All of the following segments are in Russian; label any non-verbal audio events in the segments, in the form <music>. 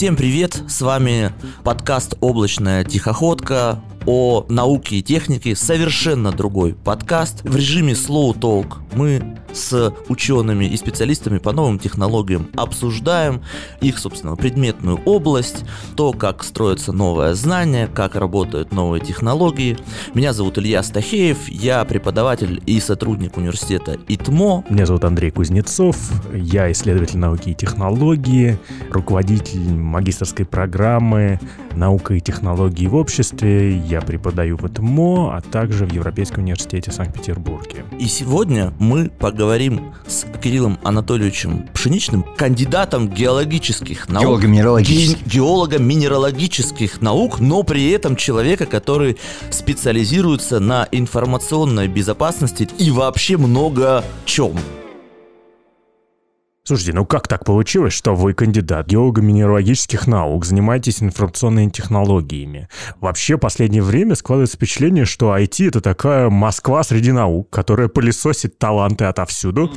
Всем привет, с вами подкаст «Облачная тихоходка», о науке и технике совершенно другой подкаст в режиме Slow Talk. Мы с учеными и специалистами по новым технологиям обсуждаем их, собственно, предметную область, то, как строятся новые знания, как работают новые технологии. Меня зовут Илья Стахеев, я преподаватель и сотрудник университета ИТМО. Меня зовут Андрей Кузнецов, я исследователь науки и технологии, руководитель магистрской программы «Наука и технологии в обществе». Я преподаю в ИТМО, а также в Европейском университете Санкт-Петербурге. И сегодня мы поговорим с Кириллом Анатольевичем Пшеничным, кандидатом геологических наук. Геолого-минералогических. Геолого-минералогических наук, но при этом человека, который специализируется на информационной безопасности и вообще много чем. Слушайте, ну как так получилось, что вы кандидат геолого-минералогических наук, занимаетесь информационными технологиями? Вообще, в последнее время складывается впечатление, что IT — это такая Москва среди наук, которая пылесосит таланты отовсюду.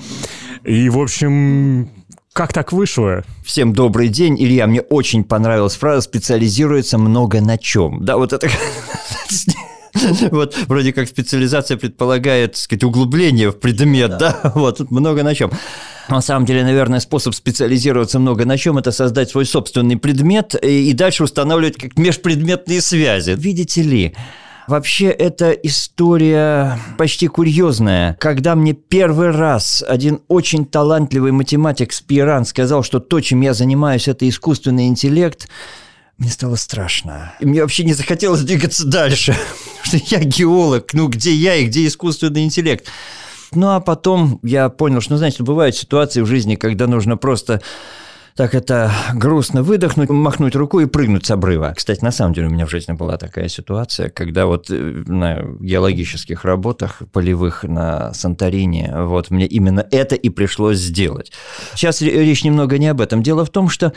И, в общем, как так вышло? Всем добрый день, Илья. Мне очень понравилась фраза «специализируется много на чем». Да, вот это... <laughs> Вот вроде как специализация предполагает, так сказать, углубление в предмет, да, да? <laughs> вот тут много на чем. На самом деле, наверное, способ специализироваться много на чем – это создать свой собственный предмет и дальше устанавливать как межпредметные связи. Видите ли, Вообще, эта история почти курьезная. Когда мне первый раз один очень талантливый математик Спиран сказал, что то, чем я занимаюсь, это искусственный интеллект, мне стало страшно. И мне вообще не захотелось двигаться дальше. <laughs> Потому что я геолог, ну где я и где искусственный интеллект? Ну а потом я понял, что, ну, знаете, бывают ситуации в жизни, когда нужно просто так это грустно выдохнуть, махнуть рукой и прыгнуть с обрыва. Кстати, на самом деле у меня в жизни была такая ситуация, когда вот э, на геологических работах полевых на Санторине, вот мне именно это и пришлось сделать. Сейчас речь немного не об этом. Дело в том, что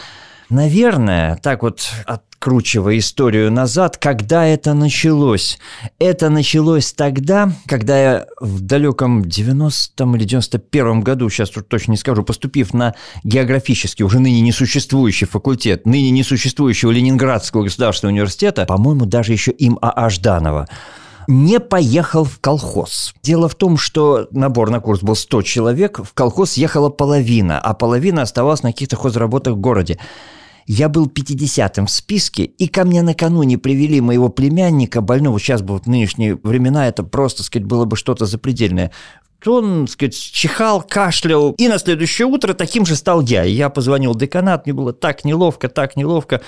Наверное, так вот откручивая историю назад, когда это началось? Это началось тогда, когда я в далеком 90-м или 91-м году, сейчас тут точно не скажу, поступив на географический, уже ныне несуществующий факультет, ныне несуществующего Ленинградского государственного университета, по-моему, даже еще им А.А. Жданова, не поехал в колхоз. Дело в том, что набор на курс был 100 человек, в колхоз ехала половина, а половина оставалась на каких-то хозработах в городе. Я был 50-м в списке, и ко мне накануне привели моего племянника, больного, сейчас бы в нынешние времена это просто, сказать, было бы что-то запредельное. Он, сказать, чихал, кашлял, и на следующее утро таким же стал я. И я позвонил деканат, мне было так неловко, так неловко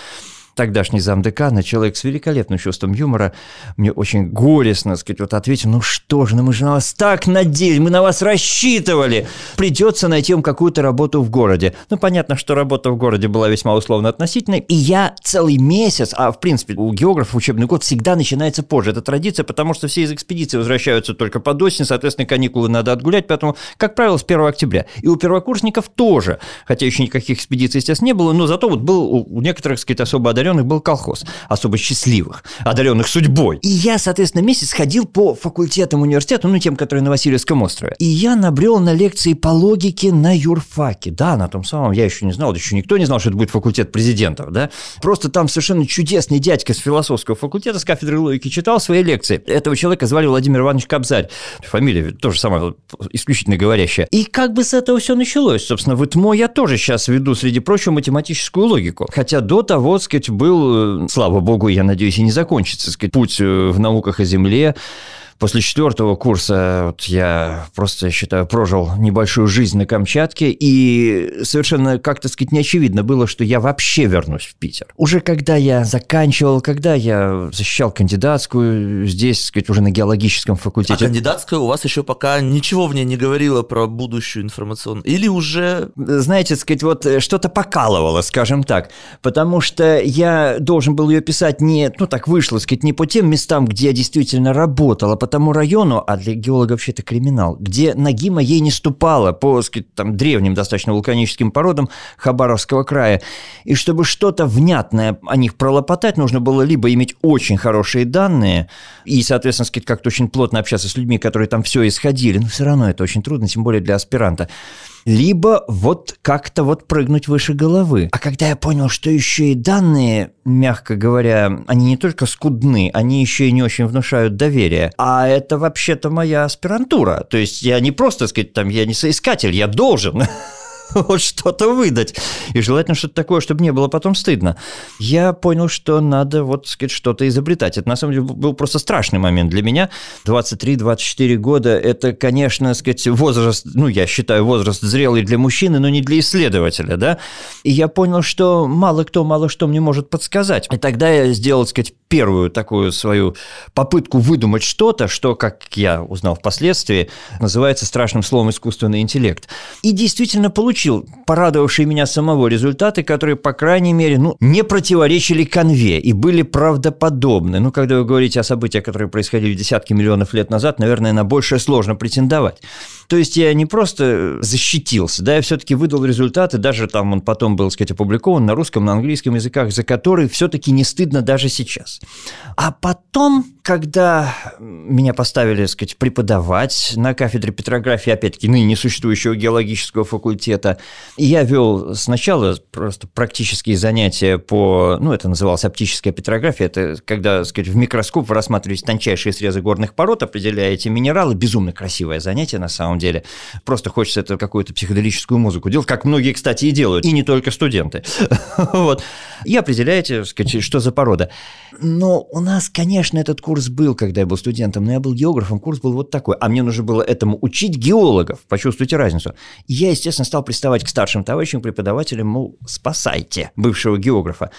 тогдашний замдекана, человек с великолепным чувством юмора, мне очень горестно, сказать, вот ответил, ну что же, ну мы же на вас так надеялись, мы на вас рассчитывали. Придется найти вам какую-то работу в городе. Ну, понятно, что работа в городе была весьма условно относительной, и я целый месяц, а в принципе у географов учебный год всегда начинается позже. Это традиция, потому что все из экспедиции возвращаются только под осень, соответственно, каникулы надо отгулять, поэтому, как правило, с 1 октября. И у первокурсников тоже, хотя еще никаких экспедиций, естественно, не было, но зато вот был у некоторых, сказать, особо одаренных одаренных был колхоз, особо счастливых, одаренных судьбой. И я, соответственно, месяц ходил по факультетам университета, ну, тем, которые на Васильевском острове. И я набрел на лекции по логике на юрфаке. Да, на том самом, я еще не знал, еще никто не знал, что это будет факультет президентов, да. Просто там совершенно чудесный дядька с философского факультета, с кафедры логики читал свои лекции. Этого человека звали Владимир Иванович Кобзарь. Фамилия тоже самая исключительно говорящая. И как бы с этого все началось? Собственно, в ИТМО я тоже сейчас веду, среди прочего, математическую логику. Хотя до того, сказать, был, э, слава богу, я надеюсь, и не закончится, сказать, путь э, в науках о Земле, После четвертого курса вот я просто, я считаю, прожил небольшую жизнь на Камчатке, и совершенно, как-то сказать, неочевидно было, что я вообще вернусь в Питер. Уже когда я заканчивал, когда я защищал кандидатскую здесь, сказать, уже на геологическом факультете. А кандидатская у вас еще пока ничего в ней не говорила про будущую информационную? Или уже... Знаете, сказать, вот что-то покалывало, скажем так, потому что я должен был ее писать не, ну так вышло, сказать, не по тем местам, где я действительно работал, а тому району, а для геолога вообще это криминал, где ноги моей не ступала по там, древним достаточно вулканическим породам Хабаровского края. И чтобы что-то внятное о них пролопотать, нужно было либо иметь очень хорошие данные и, соответственно, как-то очень плотно общаться с людьми, которые там все исходили, но все равно это очень трудно, тем более для аспиранта либо вот как-то вот прыгнуть выше головы. А когда я понял, что еще и данные, мягко говоря, они не только скудны, они еще и не очень внушают доверие, а это вообще-то моя аспирантура. То есть я не просто, так сказать, там, я не соискатель, я должен <laughs> <laughs> вот что-то выдать. И желательно что-то такое, чтобы не было потом стыдно. Я понял, что надо вот, сказать, что-то изобретать. Это, на самом деле, был просто страшный момент для меня. 23-24 года – это, конечно, сказать, возраст, ну, я считаю, возраст зрелый для мужчины, но не для исследователя, да. И я понял, что мало кто, мало что мне может подсказать. И тогда я сделал, сказать, первую такую свою попытку выдумать что-то, что, как я узнал впоследствии, называется страшным словом искусственный интеллект. И действительно получил порадовавшие меня самого результаты, которые, по крайней мере, ну, не противоречили конве и были правдоподобны. Ну, когда вы говорите о событиях, которые происходили десятки миллионов лет назад, наверное, на большее сложно претендовать. То есть я не просто защитился, да, я все-таки выдал результаты, даже там он потом был, так сказать, опубликован на русском, на английском языках, за которые все-таки не стыдно даже сейчас. А потом, когда меня поставили, так сказать, преподавать на кафедре петрографии, опять-таки, ныне несуществующего геологического факультета, я вел сначала просто практические занятия по, ну, это называлось оптическая петрография, это когда, так сказать, в микроскоп вы рассматриваете тончайшие срезы горных пород, определяете минералы, безумно красивое занятие на самом деле. Просто хочется это какую-то психоделическую музыку делать, как многие, кстати, и делают, и не только студенты. <laughs> Вот. И определяете, сказать, что за порода. Но у нас, конечно, этот курс был, когда я был студентом, но я был географом, курс был вот такой. А мне нужно было этому учить геологов. Почувствуйте разницу. Я, естественно, стал приставать к старшим товарищам, преподавателям, мол, спасайте бывшего географа.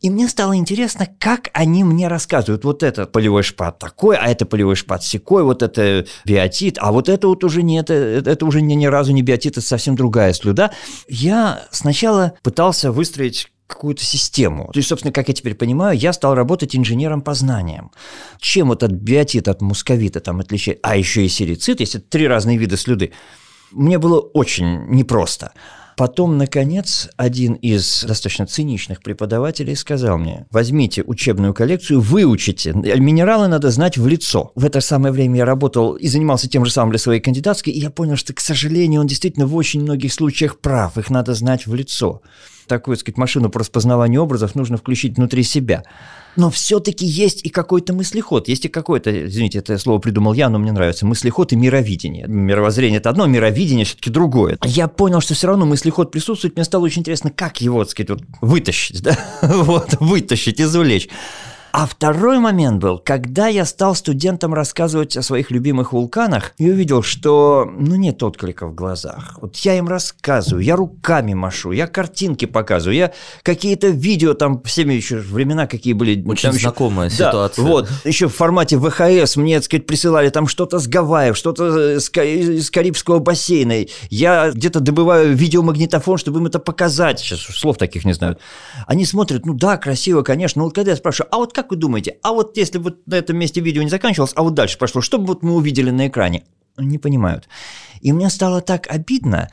И мне стало интересно, как они мне рассказывают. Вот это полевой шпат такой, а это полевой шпат секой, вот это биотит, а вот это вот уже не это, это уже не, ни разу не биотит, это совсем другая слюда. Я сначала пытался выстроить какую-то систему. То есть, собственно, как я теперь понимаю, я стал работать инженером по знаниям. Чем вот от биотита, от мусковита там отличает, а еще и серицит, если три разные вида слюды, мне было очень непросто. Потом, наконец, один из достаточно циничных преподавателей сказал мне, возьмите учебную коллекцию, выучите. Минералы надо знать в лицо. В это самое время я работал и занимался тем же самым для своей кандидатской, и я понял, что, к сожалению, он действительно в очень многих случаях прав. Их надо знать в лицо такую, так сказать, машину по распознаванию образов нужно включить внутри себя. Но все-таки есть и какой-то мыслеход, есть и какой-то, извините, это слово придумал я, но мне нравится, мыслеход и мировидение. Мировоззрение – это одно, мировидение все-таки другое. Я понял, что все равно мыслеход присутствует, мне стало очень интересно, как его, так сказать, вот вытащить, да, <laughs> вот, вытащить, извлечь. А второй момент был, когда я стал студентам рассказывать о своих любимых вулканах и увидел, что, ну, нет отклика в глазах. Вот я им рассказываю, я руками машу, я картинки показываю, я какие-то видео там, всеми еще времена какие были. Очень там знакомая еще, ситуация. Да, вот, еще в формате ВХС мне, так сказать, присылали там что-то с Гавайев, что-то из Карибского бассейна. Я где-то добываю видеомагнитофон, чтобы им это показать. Сейчас слов таких не знаю. Они смотрят, ну да, красиво, конечно. Но вот когда я спрашиваю, а вот как вы думаете, а вот если вот на этом месте видео не заканчивалось, а вот дальше пошло, что бы вот мы увидели на экране? Не понимают. И мне стало так обидно,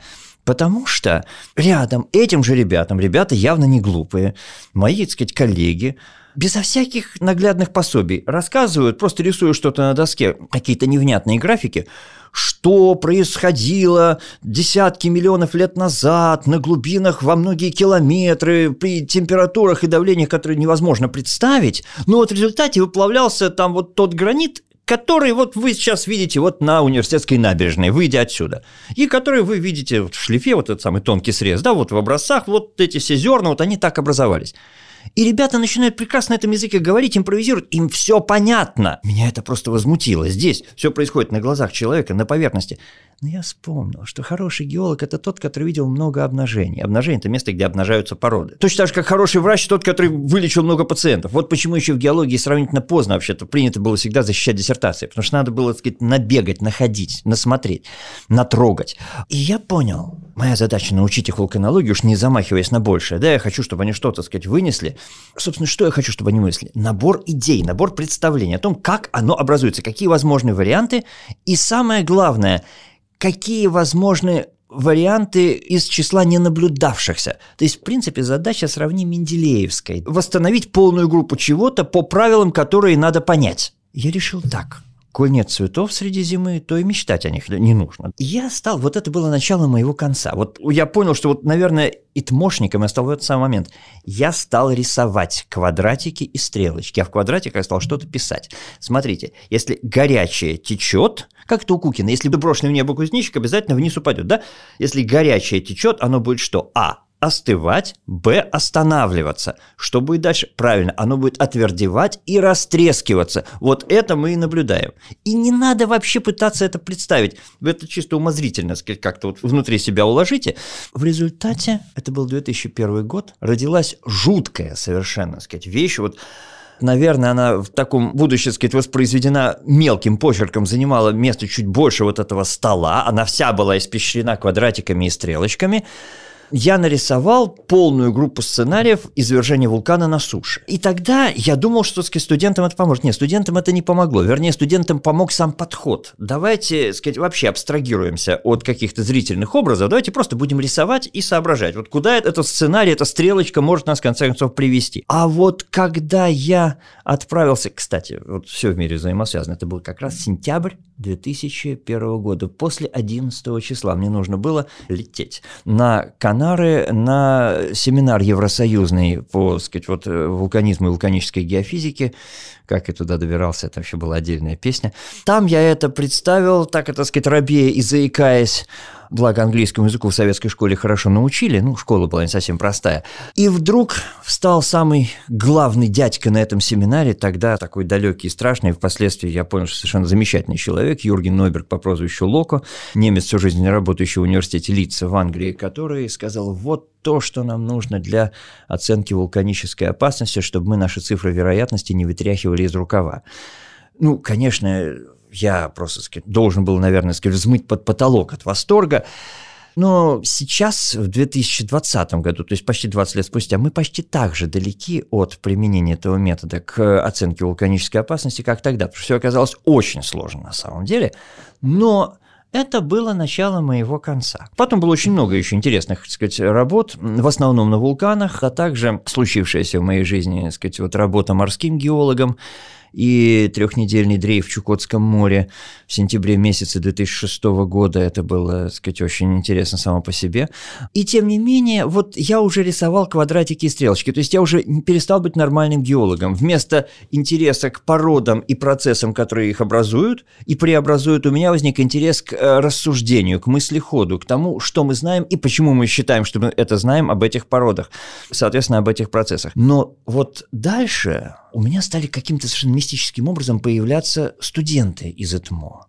Потому что рядом этим же ребятам, ребята явно не глупые, мои, так сказать, коллеги, безо всяких наглядных пособий рассказывают, просто рисуют что-то на доске, какие-то невнятные графики, что происходило десятки миллионов лет назад на глубинах во многие километры при температурах и давлениях, которые невозможно представить. Но вот в результате выплавлялся там вот тот гранит, который вот вы сейчас видите вот на университетской набережной, выйдя отсюда, и который вы видите в шлифе, вот этот самый тонкий срез, да, вот в образцах, вот эти все зерна, вот они так образовались. И ребята начинают прекрасно на этом языке говорить, импровизируют, им все понятно. Меня это просто возмутило. Здесь все происходит на глазах человека, на поверхности. Но я вспомнил, что хороший геолог – это тот, который видел много обнажений. Обнажение – это место, где обнажаются породы. Точно так же, как хороший врач – тот, который вылечил много пациентов. Вот почему еще в геологии сравнительно поздно вообще-то принято было всегда защищать диссертации. Потому что надо было, так сказать, набегать, находить, насмотреть, натрогать. И я понял, моя задача – научить их вулканологии, уж не замахиваясь на большее. Да, я хочу, чтобы они что-то, так сказать, вынесли. Собственно, что я хочу, чтобы они вынесли? Набор идей, набор представлений о том, как оно образуется, какие возможны варианты. И самое главное – какие возможны варианты из числа ненаблюдавшихся. То есть, в принципе, задача сравни Менделеевской. Восстановить полную группу чего-то по правилам, которые надо понять. Я решил так. Коль нет цветов среди зимы, то и мечтать о них не нужно. Я стал, вот это было начало моего конца. Вот я понял, что вот, наверное, итмошником я стал в этот самый момент. Я стал рисовать квадратики и стрелочки, а в квадратиках я стал что-то писать. Смотрите, если горячее течет, как это у Кукина, если брошенный в небо кузнечик обязательно вниз упадет, да? Если горячее течет, оно будет что? А остывать, б останавливаться. Что будет дальше? Правильно, оно будет отвердевать и растрескиваться. Вот это мы и наблюдаем. И не надо вообще пытаться это представить. Это чисто умозрительно как-то вот внутри себя уложите. В результате, это был 2001 год, родилась жуткая совершенно, сказать, вещь. Вот Наверное, она в таком будущем, сказать, воспроизведена мелким почерком, занимала место чуть больше вот этого стола. Она вся была испещрена квадратиками и стрелочками я нарисовал полную группу сценариев извержения вулкана на суше. И тогда я думал, что сказать, студентам это поможет. Нет, студентам это не помогло. Вернее, студентам помог сам подход. Давайте, сказать, вообще абстрагируемся от каких-то зрительных образов. Давайте просто будем рисовать и соображать. Вот куда этот сценарий, эта стрелочка может нас, в конце концов, привести. А вот когда я отправился, кстати, вот все в мире взаимосвязано, это был как раз сентябрь 2001 года. После 11 числа мне нужно было лететь на Канары на семинар евросоюзный по сказать, вот, э, вулканизму и вулканической геофизике. Как я туда добирался, это вообще была отдельная песня. Там я это представил, так это сказать, рабея и заикаясь благо английскому языку в советской школе хорошо научили, ну, школа была не совсем простая. И вдруг встал самый главный дядька на этом семинаре, тогда такой далекий и страшный, впоследствии я понял, что совершенно замечательный человек, Юрген Нойберг по прозвищу Локо, немец всю жизнь работающий в университете Лица в Англии, который сказал, вот то, что нам нужно для оценки вулканической опасности, чтобы мы наши цифры вероятности не вытряхивали из рукава. Ну, конечно, я просто сказать, должен был, наверное, сказать, взмыть под потолок от восторга. Но сейчас, в 2020 году, то есть почти 20 лет спустя, мы почти так же далеки от применения этого метода к оценке вулканической опасности, как тогда. Что все оказалось очень сложно на самом деле. Но это было начало моего конца. Потом было очень много еще интересных, так сказать, работ, в основном на вулканах, а также случившаяся в моей жизни, так сказать, вот работа морским геологом, и трехнедельный дрейф в Чукотском море в сентябре месяце 2006 года. Это было, так сказать, очень интересно само по себе. И тем не менее, вот я уже рисовал квадратики и стрелочки, то есть я уже перестал быть нормальным геологом. Вместо интереса к породам и процессам, которые их образуют и преобразуют, у меня возник интерес к э, рассуждению, к мыслеходу, к тому, что мы знаем и почему мы считаем, что мы это знаем об этих породах, соответственно, об этих процессах. Но вот дальше у меня стали каким-то совершенно мистическим образом появляться студенты из ЭТМО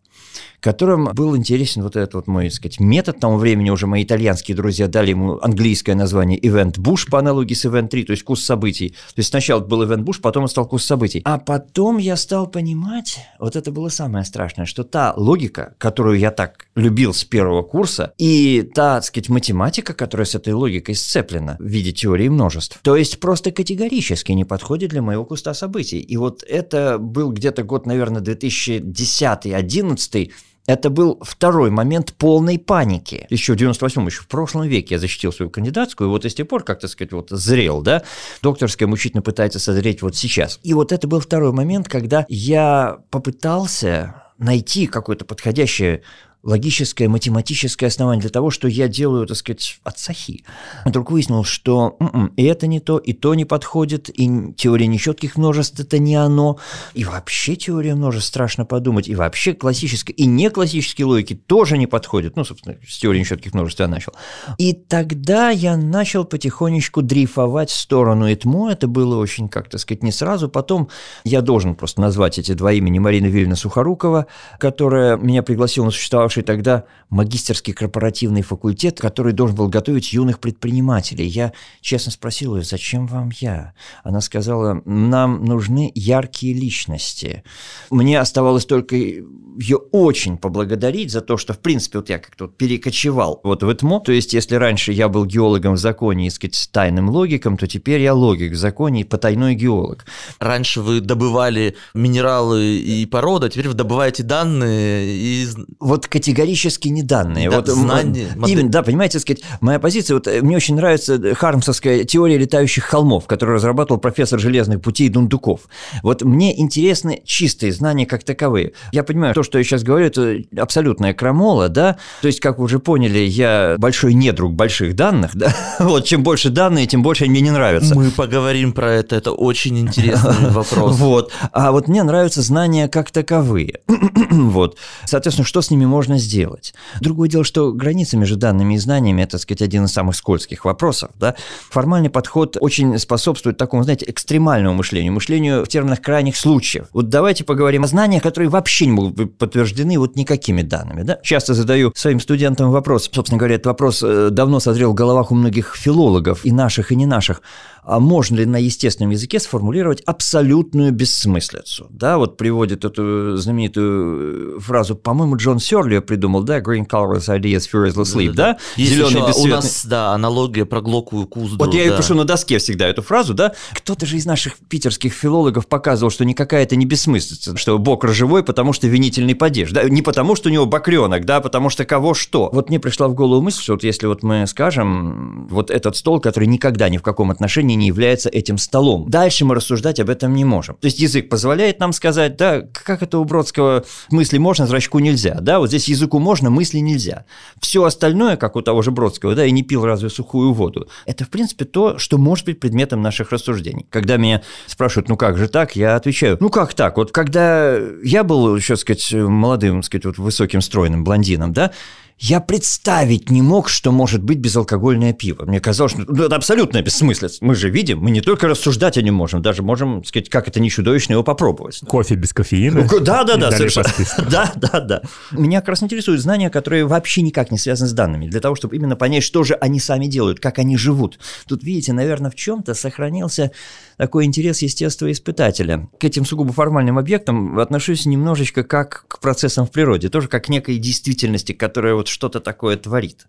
которым был интересен вот этот вот мой, так сказать, метод. Тому времени уже мои итальянские друзья дали ему английское название Event Bush по аналогии с Event 3, то есть курс событий. То есть сначала был Event Bush, потом он стал курс событий. А потом я стал понимать, вот это было самое страшное, что та логика, которую я так любил с первого курса, и та, так сказать, математика, которая с этой логикой сцеплена в виде теории множеств, то есть просто категорически не подходит для моего куста событий. И вот это был где-то год, наверное, 2010-2011, это был второй момент полной паники. Еще в 98-м, еще в прошлом веке я защитил свою кандидатскую, и вот с тех пор, как, так сказать, вот зрел, да, докторская мучительно пытается созреть вот сейчас. И вот это был второй момент, когда я попытался найти какое-то подходящее логическое, математическое основание для того, что я делаю, так сказать, от сахи. Вдруг выяснил, что м-м, и это не то, и то не подходит, и теория нечетких множеств – это не оно, и вообще теория множеств страшно подумать, и вообще классическая, и не классические логики тоже не подходят. Ну, собственно, с теорией нечетких множеств я начал. И тогда я начал потихонечку дрейфовать в сторону ЭТМО, это было очень, как то сказать, не сразу. Потом я должен просто назвать эти два имени Марина Вильна Сухорукова, которая меня пригласила на существовавший окончивший тогда магистерский корпоративный факультет, который должен был готовить юных предпринимателей. Я честно спросил ее, зачем вам я? Она сказала, нам нужны яркие личности. Мне оставалось только ее очень поблагодарить за то, что, в принципе, вот я как-то перекочевал вот в ЭТМО. То есть, если раньше я был геологом в законе и, сказать, с тайным логиком, то теперь я логик в законе и потайной геолог. Раньше вы добывали минералы и породы, а теперь вы добываете данные и... Вот категорически не данные. Да, вот, знание, м, Именно, да, понимаете, сказать, моя позиция, вот э, мне очень нравится Хармсовская теория летающих холмов, которую разрабатывал профессор железных путей Дундуков. Вот мне интересны чистые знания как таковые. Я понимаю, то, что я сейчас говорю, это абсолютная крамола, да, то есть, как вы уже поняли, я большой недруг больших данных, да, <laughs> вот, чем больше данные, тем больше они мне не нравятся. Мы поговорим про это, это очень интересный <laughs> вопрос. Вот. А вот мне нравятся знания как таковые. <clears throat> вот. Соответственно, что с ними можно сделать? Другое дело, что граница между данными и знаниями – это, так сказать, один из самых скользких вопросов. Да? Формальный подход очень способствует такому, знаете, экстремальному мышлению, мышлению в терминах крайних случаев. Вот давайте поговорим о знаниях, которые вообще не могут быть подтверждены вот никакими данными. Да? Часто задаю своим студентам вопрос, собственно говоря, этот вопрос э, давно созрел в головах у многих филологов, и наших, и не наших а можно ли на естественном языке сформулировать абсолютную бессмыслицу. Да, вот приводит эту знаменитую фразу, по-моему, Джон Сёрли придумал, да, green colors ideas furiously sleep, да? да? Есть Зеленый еще, у нас, да, аналогия про глоку Куздру. Вот я да. ее пишу на доске всегда, эту фразу, да? Кто-то же из наших питерских филологов показывал, что никакая это не бессмыслица, что бок рожевой, потому что винительный падеж, да? Не потому, что у него бакренок, да, потому что кого что. Вот мне пришла в голову мысль, что вот если вот мы скажем, вот этот стол, который никогда ни в каком отношении не является этим столом. Дальше мы рассуждать об этом не можем. То есть язык позволяет нам сказать, да, как это у Бродского мысли можно, зрачку нельзя, да, вот здесь языку можно, мысли нельзя. Все остальное, как у того же Бродского, да, и не пил разве сухую воду, это, в принципе, то, что может быть предметом наших рассуждений. Когда меня спрашивают, ну как же так, я отвечаю, ну как так, вот когда я был еще, сказать, молодым, сказать, вот высоким стройным блондином, да, я представить не мог, что может быть безалкогольное пиво. Мне казалось, что ну, это абсолютная бессмыслица. Мы же видим, мы не только рассуждать о нем можем, даже можем сказать, как это не чудовищно его попробовать. Кофе без кофеина. Да, да, да, совершенно. <laughs> Да, да, да. Меня как раз интересуют знания, которые вообще никак не связаны с данными, для того, чтобы именно понять, что же они сами делают, как они живут. Тут, видите, наверное, в чем-то сохранился такой интерес естествоиспытателя. К этим сугубо формальным объектам отношусь немножечко как к процессам в природе, тоже как к некой действительности, которая вот что-то такое творит.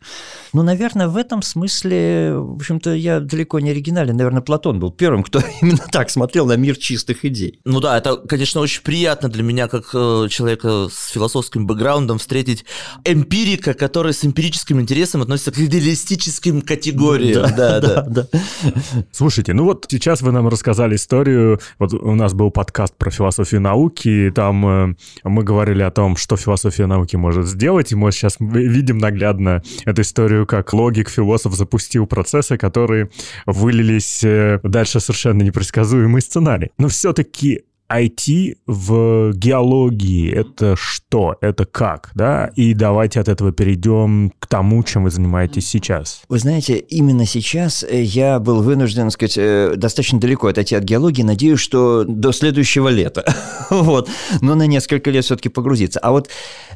Ну, наверное, в этом смысле, в общем-то, я далеко не оригинален. Наверное, Платон был первым, кто <laughs> именно так смотрел на мир чистых идей. Ну да, это, конечно, очень приятно для меня, как э, человека с философским бэкграундом, встретить эмпирика, который с эмпирическим интересом относится к идеалистическим категориям. Да, да, да. Слушайте, ну вот сейчас вы нам рассказали историю. Вот у нас был подкаст про философию науки, и там э, мы говорили о том, что философия науки может сделать, и мы сейчас видим наглядно эту историю, как логик, философ запустил процессы, которые вылились э, дальше совершенно непредсказуемый сценарий. Но все-таки IT в геологии — это что? Это как? Да? И давайте от этого перейдем к тому, чем вы занимаетесь сейчас. Вы знаете, именно сейчас э, я был вынужден, сказать, э, достаточно далеко отойти от геологии. Надеюсь, что до следующего лета. <laughs> вот. Но на несколько лет все-таки погрузиться. А вот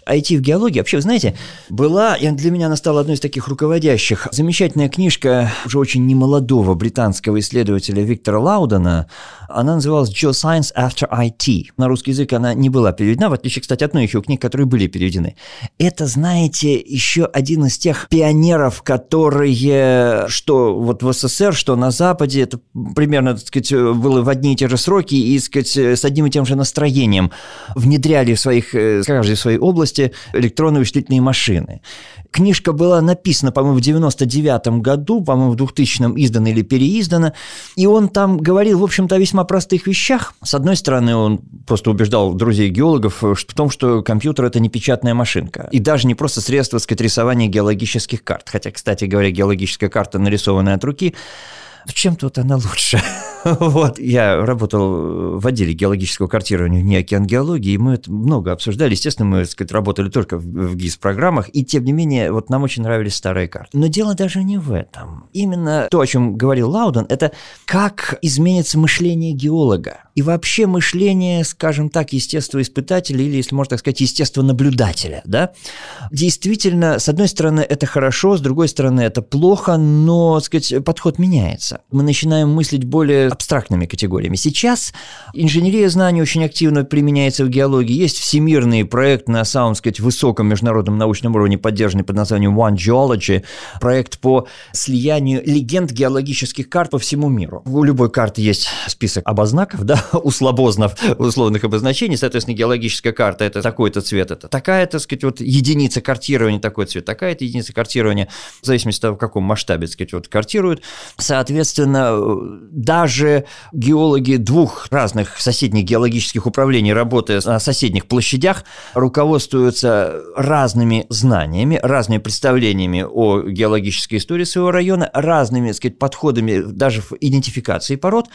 IT в геологии, вообще, вы знаете, была, для меня она стала одной из таких руководящих, замечательная книжка уже очень немолодого британского исследователя Виктора Лаудена. Она называлась «Geoscience After After IT. На русский язык она не была переведена, в отличие, кстати, от многих ее книг, которые были переведены. Это, знаете, еще один из тех пионеров, которые, что вот в СССР, что на Западе, это примерно, так сказать, было в одни и те же сроки и, так сказать, с одним и тем же настроением внедряли в своих, э, каждой своей области электронные вычислительные машины. Книжка была написана, по-моему, в 99 году, по-моему, в 2000-м издана или переиздана, и он там говорил, в общем-то, о весьма простых вещах. С одной стороны, он просто убеждал друзей-геологов в том, что компьютер – это не печатная машинка, и даже не просто средство, так сказать, рисования геологических карт. Хотя, кстати говоря, геологическая карта, нарисованная от руки, в чем-то вот она лучше. <laughs> вот, я работал в отделе геологического картирования в НИАКИ геологии, и мы это много обсуждали. Естественно, мы, так сказать, работали только в ГИС-программах, и тем не менее, вот нам очень нравились старые карты. Но дело даже не в этом. Именно то, о чем говорил Лауден, это как изменится мышление геолога. И вообще мышление, скажем так, естествоиспытателя или, если можно так сказать, естествонаблюдателя. Да? Действительно, с одной стороны, это хорошо, с другой стороны, это плохо, но, так сказать, подход меняется. Мы начинаем мыслить более абстрактными категориями. Сейчас инженерия знаний очень активно применяется в геологии. Есть всемирный проект на самом сказать, высоком международном научном уровне, поддержанный под названием One Geology, проект по слиянию легенд геологических карт по всему миру. У любой карты есть список обознаков, да, <laughs> у слабознов условных обозначений, соответственно, геологическая карта – это такой-то цвет, это такая, так сказать, вот единица картирования, такой цвет, такая-то единица картирования, в зависимости от того, в каком масштабе, так сказать, вот картируют. Соответственно, даже геологи двух разных соседних геологических управлений, работая на соседних площадях, руководствуются разными знаниями, разными представлениями о геологической истории своего района, разными, так сказать, подходами даже в идентификации пород.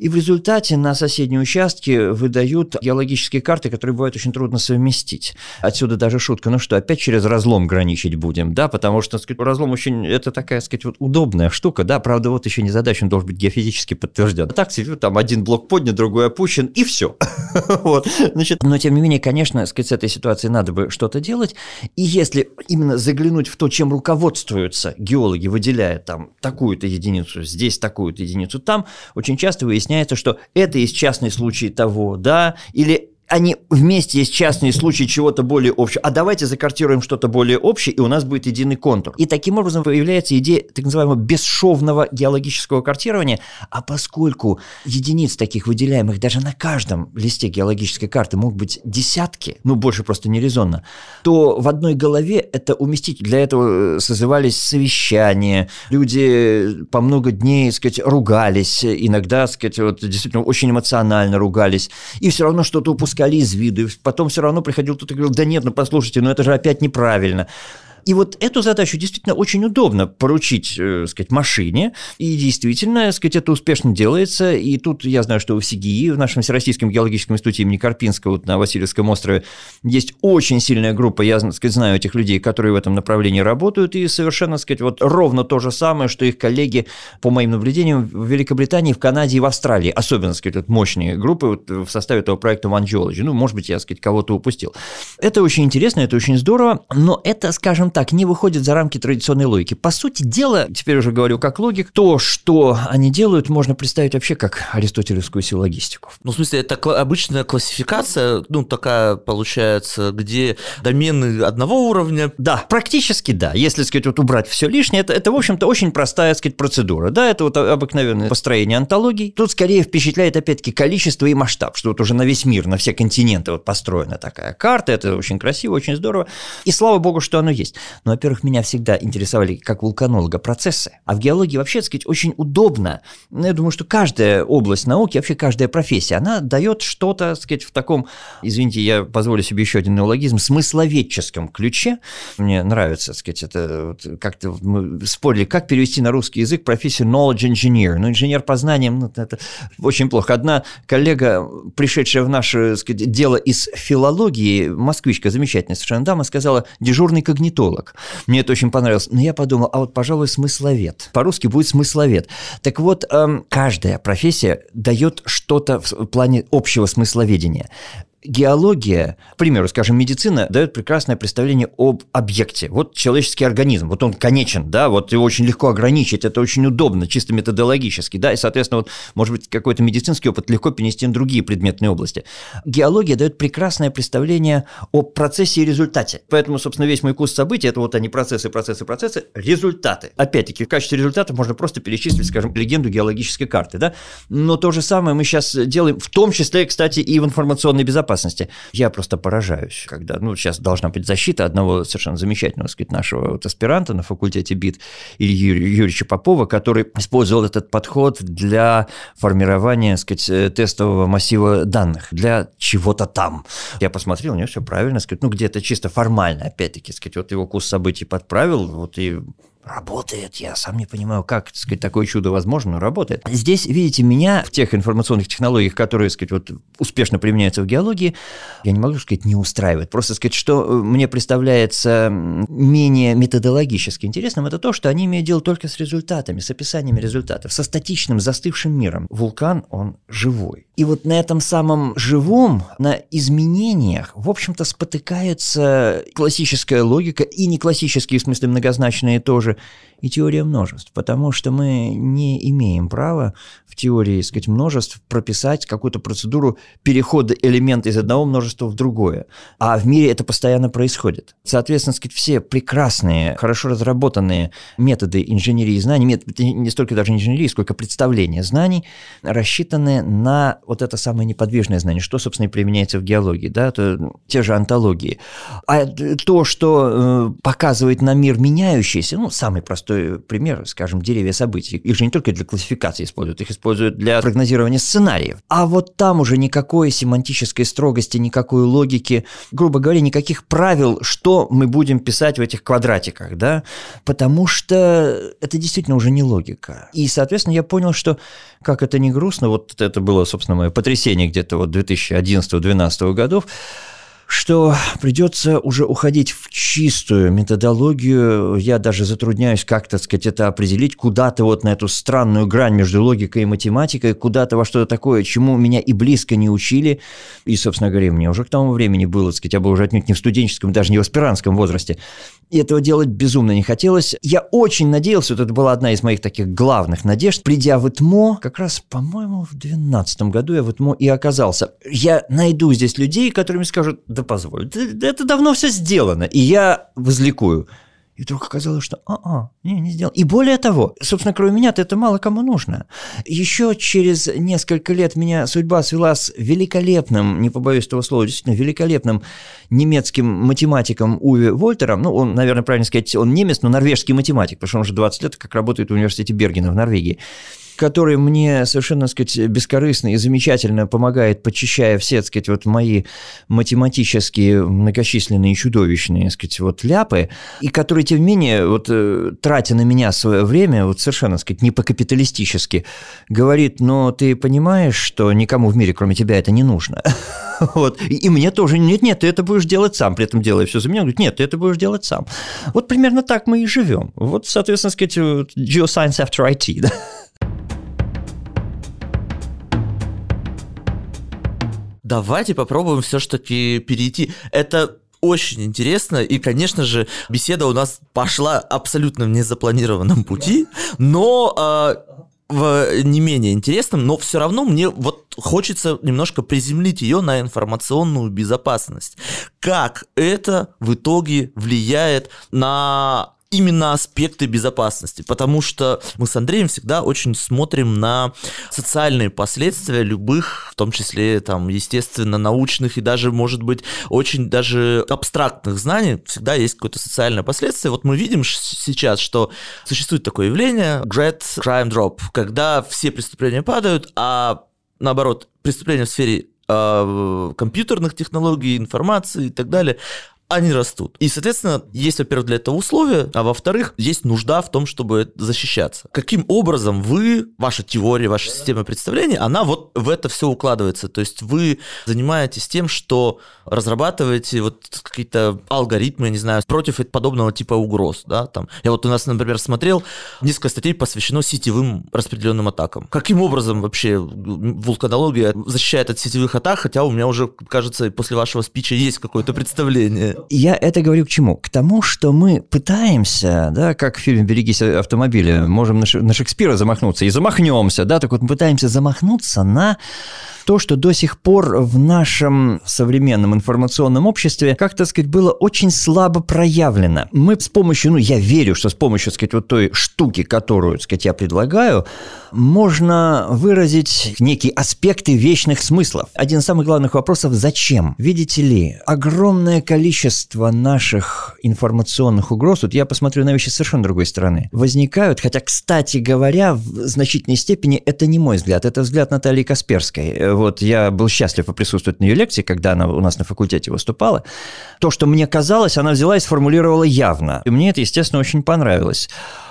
И в результате на соседние участки выдают геологические карты, которые бывает очень трудно совместить. Отсюда даже шутка, ну что, опять через разлом граничить будем, да, потому что, так сказать, разлом очень, это такая, так сказать, вот удобная штука, да, правда, вот еще не задача, он должен быть геофизически подтвержден. А так, там один блок поднят, другой опущен, и все. <laughs> вот, значит, но тем не менее, конечно, сказать, с этой ситуацией надо бы что-то делать, и если именно заглянуть в то, чем руководствуются геологи, выделяя там такую-то единицу, здесь такую-то единицу, там, очень часто выясняется, выясняется, что это есть частный случай того, да, или они вместе есть частные случаи чего-то более общего. А давайте закартируем что-то более общее, и у нас будет единый контур. И таким образом появляется идея так называемого бесшовного геологического картирования. А поскольку единиц таких выделяемых даже на каждом листе геологической карты могут быть десятки, ну больше просто нерезонно, то в одной голове это уместить. Для этого э, созывались совещания, люди по много дней, так сказать, ругались, иногда, так сказать, вот, действительно очень эмоционально ругались, и все равно что-то упускали упускали из виду. И потом все равно приходил кто-то и говорил, да нет, ну послушайте, ну это же опять неправильно. И вот эту задачу действительно очень удобно поручить, э, сказать, машине, и действительно, сказать, это успешно делается, и тут я знаю, что в СИГИ, в нашем Всероссийском геологическом институте имени Карпинского вот на Васильевском острове, есть очень сильная группа, я, сказать, знаю этих людей, которые в этом направлении работают, и совершенно, сказать, вот ровно то же самое, что их коллеги, по моим наблюдениям, в Великобритании, в Канаде и в Австралии, особенно, сказать, вот мощные группы вот в составе этого проекта One Geology. Ну, может быть, я, сказать, кого-то упустил. Это очень интересно, это очень здорово, но это, скажем так, не выходит за рамки традиционной логики. По сути дела, теперь уже говорю как логик, то, что они делают, можно представить вообще как аристотелевскую силлогистику. Ну, в смысле, это обычная классификация, ну, такая получается, где домены одного уровня. Да, практически да. Если, сказать, вот убрать все лишнее, это, это в общем-то, очень простая, сказать, процедура. Да, это вот обыкновенное построение антологий. Тут скорее впечатляет, опять-таки, количество и масштаб, что вот уже на весь мир, на все континенты вот построена такая карта. Это очень красиво, очень здорово. И слава богу, что оно есть. Но, во-первых, меня всегда интересовали как вулканолога процессы, а в геологии вообще, так сказать, очень удобно. Ну, я думаю, что каждая область науки, вообще каждая профессия, она дает что-то, так сказать, в таком, извините, я позволю себе еще один неологизм, смысловедческом ключе. Мне нравится, так сказать, это вот как-то мы спорили, как перевести на русский язык профессию knowledge engineer. Ну, инженер по знаниям, ну, это очень плохо. Одна коллега, пришедшая в наше, так сказать, дело из филологии, москвичка, замечательная совершенно дама, сказала, дежурный когнитолог. Мне это очень понравилось. Но я подумал, а вот, пожалуй, смысловед. По-русски будет смысловед. Так вот, эм, каждая профессия дает что-то в плане общего смысловедения геология, к примеру, скажем, медицина дает прекрасное представление об объекте. Вот человеческий организм, вот он конечен, да, вот его очень легко ограничить, это очень удобно, чисто методологически, да, и, соответственно, вот, может быть, какой-то медицинский опыт легко перенести на другие предметные области. Геология дает прекрасное представление о процессе и результате. Поэтому, собственно, весь мой курс событий – это вот они процессы, процессы, процессы, результаты. Опять-таки, в качестве результатов можно просто перечислить, скажем, легенду геологической карты, да, но то же самое мы сейчас делаем, в том числе, кстати, и в информационной безопасности безопасности. Я просто поражаюсь, когда, ну, сейчас должна быть защита одного совершенно замечательного, так сказать, нашего вот аспиранта на факультете БИТ Ильи Юрьевича Попова, который использовал этот подход для формирования, так сказать, э, тестового массива данных для чего-то там. Я посмотрел, у него все правильно, сказать, ну, где-то чисто формально, опять-таки, сказать, вот его курс событий подправил, вот и Работает, я сам не понимаю, как, так сказать, такое чудо возможно, но работает. Здесь, видите, меня в тех информационных технологиях, которые, так сказать, вот успешно применяются в геологии, я не могу сказать, не устраивает. Просто сказать, что э, мне представляется менее методологически интересным, это то, что они имеют дело только с результатами, с описаниями результатов, со статичным, застывшим миром. Вулкан, он живой. И вот на этом самом живом, на изменениях, в общем-то, спотыкается классическая логика и не классические, в смысле многозначные тоже, же и теория множеств, потому что мы не имеем права в теории, сказать, множеств прописать какую-то процедуру перехода элемента из одного множества в другое. А в мире это постоянно происходит. Соответственно, сказать, все прекрасные, хорошо разработанные методы инженерии знаний, методы, не столько даже инженерии, сколько представления знаний, рассчитаны на вот это самое неподвижное знание, что, собственно, и применяется в геологии, да, это те же антологии. А то, что э, показывает на мир меняющийся, ну, самый простой пример, скажем, деревья событий, их же не только для классификации используют, их используют для прогнозирования сценариев. А вот там уже никакой семантической строгости, никакой логики, грубо говоря, никаких правил, что мы будем писать в этих квадратиках, да, потому что это действительно уже не логика. И, соответственно, я понял, что, как это не грустно, вот это было, собственно, мое потрясение где-то вот 2011-2012 годов, что придется уже уходить в чистую методологию. Я даже затрудняюсь как-то, сказать, это определить куда-то вот на эту странную грань между логикой и математикой, куда-то во что-то такое, чему меня и близко не учили. И, собственно говоря, мне уже к тому времени было, сказать, я был уже отнюдь не в студенческом, даже не в аспирантском возрасте. И этого делать безумно не хотелось. Я очень надеялся, вот это была одна из моих таких главных надежд, придя в ИТМО, как раз, по-моему, в 2012 году я в ИТМО и оказался. Я найду здесь людей, которые мне скажут, да позволь, это давно все сделано. И я возликую. И вдруг оказалось, что а-а, не, не сделал. И более того, собственно, кроме меня-то это мало кому нужно. Еще через несколько лет меня судьба свела с великолепным, не побоюсь этого слова, действительно великолепным немецким математиком Уве Вольтером. Ну, он, наверное, правильно сказать, он немец, но норвежский математик, потому что он уже 20 лет как работает в университете Бергена в Норвегии который мне совершенно, так сказать, бескорыстно и замечательно помогает, почищая все, так сказать, вот мои математические многочисленные чудовищные, так сказать, вот ляпы, и который, тем не менее, вот э, тратя на меня свое время, вот совершенно, так сказать, не по-капиталистически, говорит, но ты понимаешь, что никому в мире, кроме тебя, это не нужно. <laughs> Вот. И мне тоже, нет, нет, ты это будешь делать сам, при этом делая все за меня. Он говорит, нет, ты это будешь делать сам. Вот примерно так мы и живем. Вот, соответственно, сказать, geoscience after IT, <laughs> да. Давайте попробуем все-таки перейти. Это очень интересно, и, конечно же, беседа у нас пошла абсолютно в незапланированном пути, но э, в не менее интересном, но все равно мне вот хочется немножко приземлить ее на информационную безопасность. Как это в итоге влияет на именно аспекты безопасности, потому что мы с Андреем всегда очень смотрим на социальные последствия любых, в том числе, там, естественно, научных и даже, может быть, очень даже абстрактных знаний, всегда есть какое-то социальное последствие. Вот мы видим сейчас, что существует такое явление Great Crime Drop, когда все преступления падают, а наоборот, преступления в сфере э, компьютерных технологий, информации и так далее, они растут. И, соответственно, есть, во-первых, для этого условия, а во-вторых, есть нужда в том, чтобы защищаться. Каким образом вы, ваша теория, ваша система представления, она вот в это все укладывается. То есть вы занимаетесь тем, что разрабатываете вот какие-то алгоритмы, я не знаю, против подобного типа угроз, да, там. Я вот у нас, например, смотрел, несколько статей посвящено сетевым распределенным атакам. Каким образом вообще вулканология защищает от сетевых атак, хотя у меня уже, кажется, после вашего спича есть какое-то представление. Я это говорю к чему? К тому, что мы пытаемся, да, как в фильме «Берегись автомобиля», можем на Шекспира замахнуться и замахнемся, да, так вот мы пытаемся замахнуться на то, что до сих пор в нашем современном информационном обществе, как, так сказать, было очень слабо проявлено. Мы с помощью, ну, я верю, что с помощью, так сказать, вот той штуки, которую, так сказать, я предлагаю, можно выразить некие аспекты вечных смыслов. Один из самых главных вопросов – зачем? Видите ли, огромное количество наших информационных угроз, вот я посмотрю на вещи совершенно другой стороны, возникают, хотя, кстати говоря, в значительной степени это не мой взгляд, это взгляд Натальи Касперской. Вот я был счастлив присутствовать на ее лекции, когда она у нас на факультете выступала. То, что мне казалось, она взяла и сформулировала явно. И мне это, естественно, очень понравилось.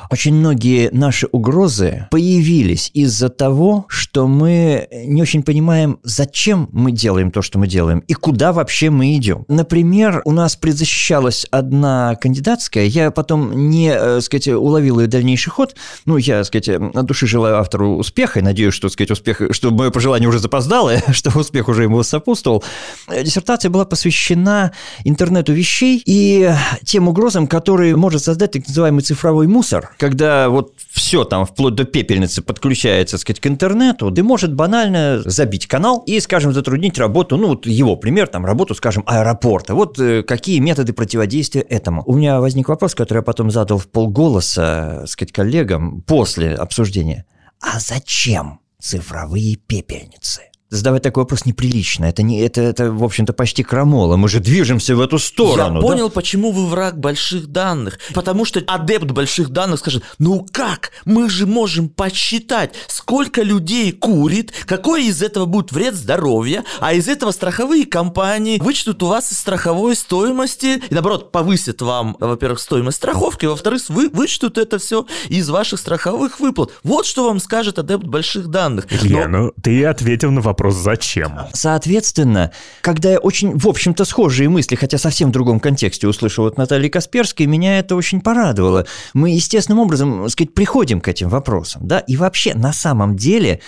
Очень многие наши угрозы появились из-за того, что мы не очень понимаем, зачем мы делаем то, что мы делаем, и куда вообще мы идем. Например, у нас предзащищалась одна кандидатская, я потом не, э, сказать, уловил ее дальнейший ход, ну, я, сказать, от души желаю автору успеха, и надеюсь, что, сказать, успех, что мое пожелание уже запоздало, <laughs> что успех уже ему сопутствовал. Диссертация была посвящена интернету вещей и тем угрозам, которые может создать так называемый цифровой мусор, когда вот все там, вплоть до пепельницы, подключается, так сказать, к интернету, да может банально забить канал и, скажем, затруднить работу, ну, вот его пример, там, работу, скажем, аэропорта. Вот э, какие методы противодействия этому? У меня возник вопрос, который я потом задал в полголоса, так сказать, коллегам после обсуждения. А зачем цифровые пепельницы? Задавать такой вопрос неприлично. Это, не, это, это в общем-то, почти крамола. Мы же движемся в эту сторону. Я понял, почему вы враг больших данных. Потому что адепт больших данных скажет, ну как? Мы же можем посчитать, сколько людей курит, какой из этого будет вред здоровья, а из этого страховые компании вычтут у вас из страховой стоимости, и наоборот, повысят вам, во-первых, стоимость страховки, во-вторых, вы вычтут это все из ваших страховых выплат. Вот что вам скажет адепт больших данных. Илья, Но... ну ты ответил на вопрос вопрос «зачем?». Соответственно, когда я очень, в общем-то, схожие мысли, хотя совсем в другом контексте услышал от Натальи Касперской, меня это очень порадовало. Мы естественным образом, так сказать, приходим к этим вопросам, да, и вообще на самом деле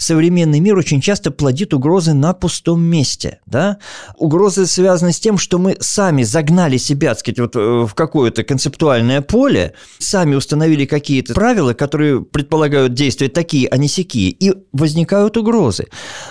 современный мир очень часто плодит угрозы на пустом месте. Да? Угрозы связаны с тем, что мы сами загнали себя, так сказать, вот э, в какое-то концептуальное поле, сами установили какие-то правила, которые предполагают действия такие, а не сякие, и возникают угрозы.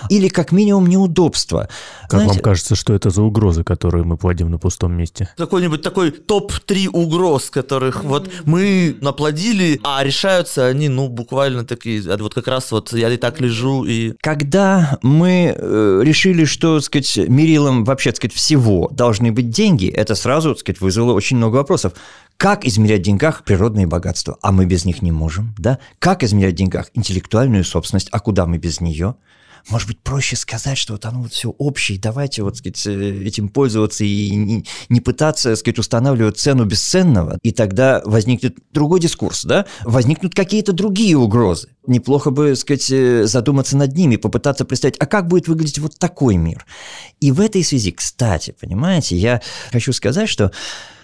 Или как минимум неудобства. Как Знаете, вам кажется, что это за угрозы, которые мы плодим на пустом месте? Какой-нибудь такой топ-3 угроз, которых вот мы наплодили, а решаются они, ну, буквально такие, вот как раз вот я и так лежу сижу и... Когда мы э, решили, что, так сказать, мерилом вообще, так сказать, всего должны быть деньги, это сразу, так сказать, вызвало очень много вопросов. Как измерять в деньгах природные богатства? А мы без них не можем, да? Как измерять в деньгах интеллектуальную собственность? А куда мы без нее? Может быть, проще сказать, что вот оно вот все общее, давайте вот, сказать, э, этим пользоваться и не, не пытаться, сказать, устанавливать цену бесценного, и тогда возникнет другой дискурс, да? Возникнут какие-то другие угрозы. Неплохо бы, сказать, э, задуматься над ними, попытаться представить, а как будет выглядеть вот такой мир. И в этой связи, кстати, понимаете, я хочу сказать, что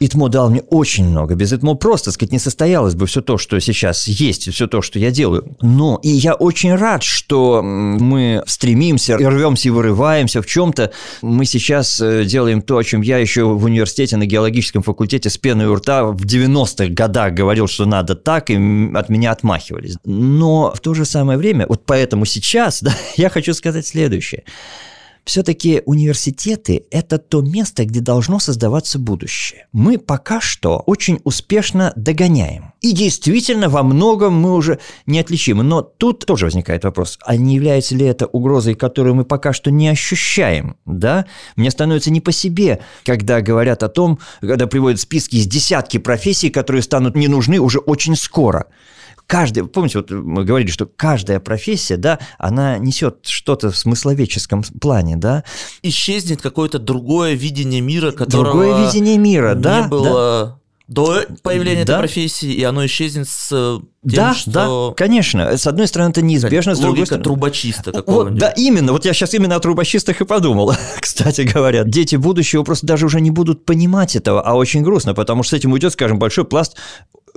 ИТМО дал мне очень много. Без ИТМО просто, сказать, не состоялось бы все то, что сейчас есть, все то, что я делаю. Но и я очень рад, что мы стремимся, и рвемся и вырываемся в чем-то. Мы сейчас э, делаем то, о чем я еще в университете на геологическом факультете с пеной у рта в 90-х годах говорил, что надо так, и от меня отмахивались. Но в то же самое время, вот поэтому сейчас <laughs> да, я хочу сказать следующее – все-таки университеты – это то место, где должно создаваться будущее. Мы пока что очень успешно догоняем. И действительно, во многом мы уже неотличимы. Но тут тоже возникает вопрос, а не является ли это угрозой, которую мы пока что не ощущаем? Да? Мне становится не по себе, когда говорят о том, когда приводят списки из десятки профессий, которые станут не нужны уже очень скоро каждый, помните, вот мы говорили, что каждая профессия, да, она несет что-то в смысловеческом плане, да. Исчезнет какое-то другое видение мира, которого другое видение мира, не да, было да. До появления да. этой профессии, и оно исчезнет с э, тем, да, что... да, конечно. С одной стороны, это неизбежно, с другой стороны... трубочиста. Вот, да, именно. Вот я сейчас именно о трубочистах и подумал, <laughs> кстати говоря. Дети будущего просто даже уже не будут понимать этого, а очень грустно, потому что с этим уйдет, скажем, большой пласт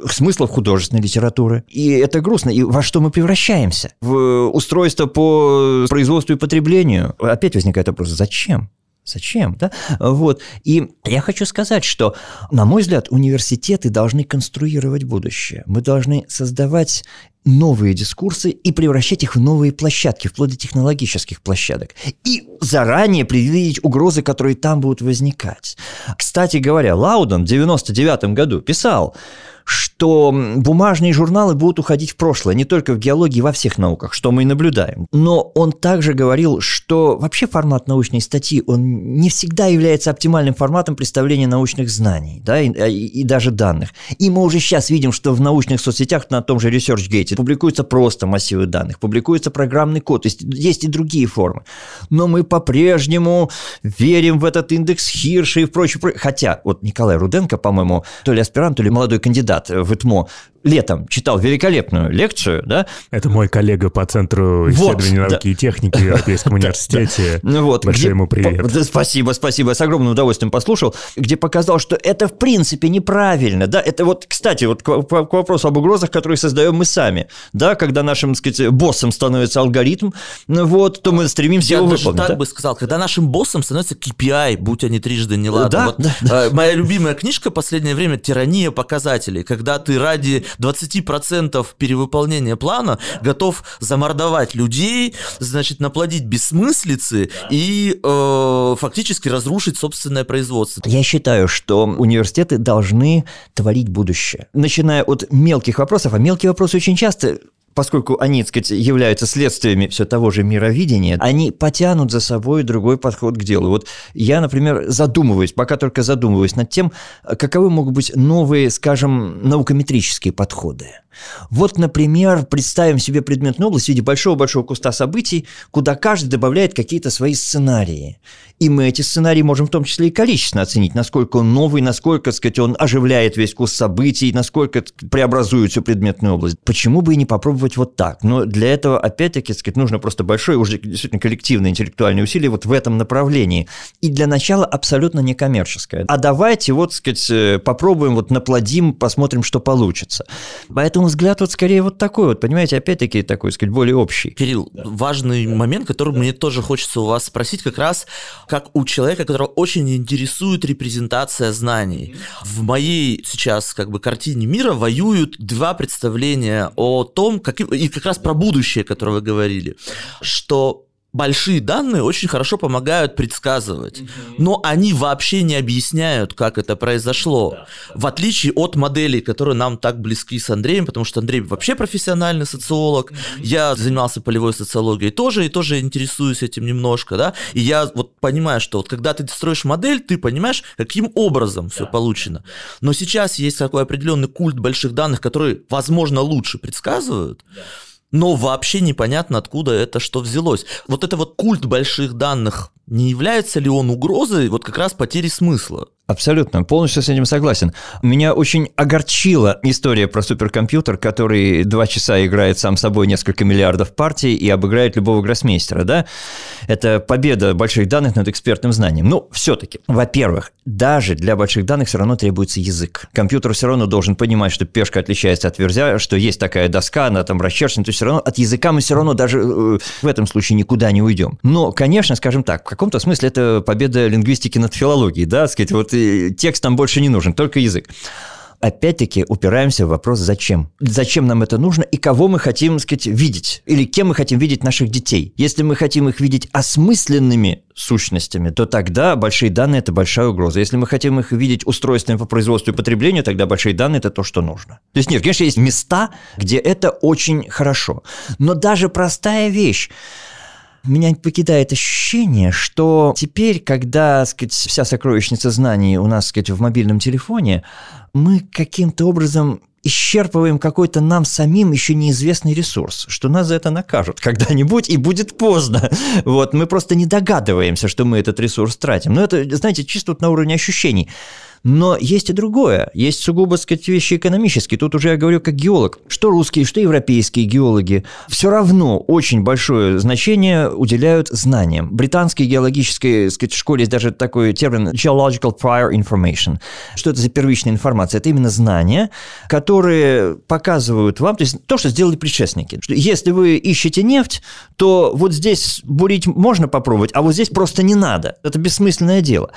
смыслов художественной литературы. И это грустно. И во что мы превращаемся? В устройство по производству и потреблению. Опять возникает вопрос, зачем? Зачем, да? Вот. И я хочу сказать, что, на мой взгляд, университеты должны конструировать будущее. Мы должны создавать новые дискурсы и превращать их в новые площадки, вплоть до технологических площадок. И заранее предвидеть угрозы, которые там будут возникать. Кстати говоря, Лауден в 99 году писал, что бумажные журналы будут уходить в прошлое, не только в геологии, во всех науках, что мы и наблюдаем. Но он также говорил, что вообще формат научной статьи, он не всегда является оптимальным форматом представления научных знаний да, и, и, и даже данных. И мы уже сейчас видим, что в научных соцсетях на том же ResearchGate публикуются просто массивы данных, публикуется программный код, то есть есть и другие формы. Но мы по-прежнему верим в этот индекс Хирша и прочее. Хотя вот Николай Руденко, по-моему, то ли аспирант, то ли молодой кандидат, кандидат в ИТМО, летом читал великолепную лекцию, да? Это мой коллега по Центру исследований вот, науки да. и техники в Европейском <laughs> университете. Ну вот, Большой ему привет. Спасибо, спасибо, с огромным удовольствием послушал, где показал, что это в принципе неправильно, да? Это вот, кстати, вот к, вопросу об угрозах, которые создаем мы сами, да? Когда нашим, так сказать, боссом становится алгоритм, ну вот, то мы стремимся Я его выполнить. так да? бы сказал, когда нашим боссом становится KPI, будь они трижды не ладно. Да, вот, да, да. Э, моя любимая книжка последнее время «Тирания показателей», когда ты ради 20% перевыполнения плана готов замордовать людей, значит, наплодить бессмыслицы и э, фактически разрушить собственное производство. Я считаю, что университеты должны творить будущее. Начиная от мелких вопросов, а мелкие вопросы очень часто поскольку они, так сказать, являются следствиями все того же мировидения, они потянут за собой другой подход к делу. Вот я, например, задумываюсь, пока только задумываюсь над тем, каковы могут быть новые, скажем, наукометрические подходы. Вот, например, представим себе предметную область в виде большого-большого куста событий, куда каждый добавляет какие-то свои сценарии. И мы эти сценарии можем в том числе и количественно оценить, насколько он новый, насколько, так сказать, он оживляет весь куст событий, насколько преобразует всю предметную область. Почему бы и не попробовать вот так? Но для этого, опять-таки, сказать, нужно просто большое, уже действительно коллективное интеллектуальное усилие вот в этом направлении. И для начала абсолютно некоммерческое. А давайте вот, сказать, э, попробуем, вот наплодим, посмотрим, что получится. Поэтому взгляд вот скорее вот такой вот, понимаете, опять-таки такой, сказать, более общий. Кирилл, важный момент, который мне тоже хочется у вас спросить, как раз как у человека, которого очень интересует репрезентация знаний. В моей сейчас как бы картине мира воюют два представления о том, как, и как раз про будущее, которое вы говорили, что большие данные очень хорошо помогают предсказывать, но они вообще не объясняют, как это произошло, в отличие от моделей, которые нам так близки с Андреем, потому что Андрей вообще профессиональный социолог, я занимался полевой социологией тоже, и тоже интересуюсь этим немножко, да, и я вот понимаю, что вот когда ты строишь модель, ты понимаешь, каким образом все получено, но сейчас есть такой определенный культ больших данных, которые, возможно, лучше предсказывают, но вообще непонятно, откуда это что взялось. Вот это вот культ больших данных, не является ли он угрозой вот как раз потери смысла? Абсолютно, полностью с этим согласен. Меня очень огорчила история про суперкомпьютер, который два часа играет сам собой несколько миллиардов партий и обыграет любого гроссмейстера, да? Это победа больших данных над экспертным знанием. Но все-таки, во-первых, даже для больших данных все равно требуется язык. Компьютер все равно должен понимать, что пешка отличается от верзя, что есть такая доска, она там расчерчена, то есть все равно от языка мы все равно даже э, в этом случае никуда не уйдем. Но, конечно, скажем так, в каком-то смысле это победа лингвистики над филологией, да, сказать, вот текст нам больше не нужен, только язык опять-таки упираемся в вопрос «зачем?». Зачем нам это нужно и кого мы хотим, так сказать, видеть? Или кем мы хотим видеть наших детей? Если мы хотим их видеть осмысленными сущностями, то тогда большие данные – это большая угроза. Если мы хотим их видеть устройствами по производству и потреблению, тогда большие данные – это то, что нужно. То есть нет, конечно, есть места, где это очень хорошо. Но даже простая вещь – меня покидает ощущение, что теперь, когда сказать, вся сокровищница знаний у нас сказать, в мобильном телефоне, мы каким-то образом исчерпываем какой-то нам самим еще неизвестный ресурс, что нас за это накажут <laughs> когда-нибудь, и будет поздно. Вот, мы просто не догадываемся, что мы этот ресурс тратим. Но это, знаете, чисто вот на уровне ощущений. Но есть и другое. Есть сугубо, так сказать, вещи экономические. Тут уже я говорю как геолог. Что русские, что европейские геологи все равно очень большое значение уделяют знаниям. Британской геологической так сказать, школе есть даже такой термин geological prior information. Что это за первичная информация? Это именно знания, которые показывают вам, то есть то, что сделали предшественники. Что если вы ищете нефть, то вот здесь бурить можно попробовать, а вот здесь просто не надо. Это бессмысленное дело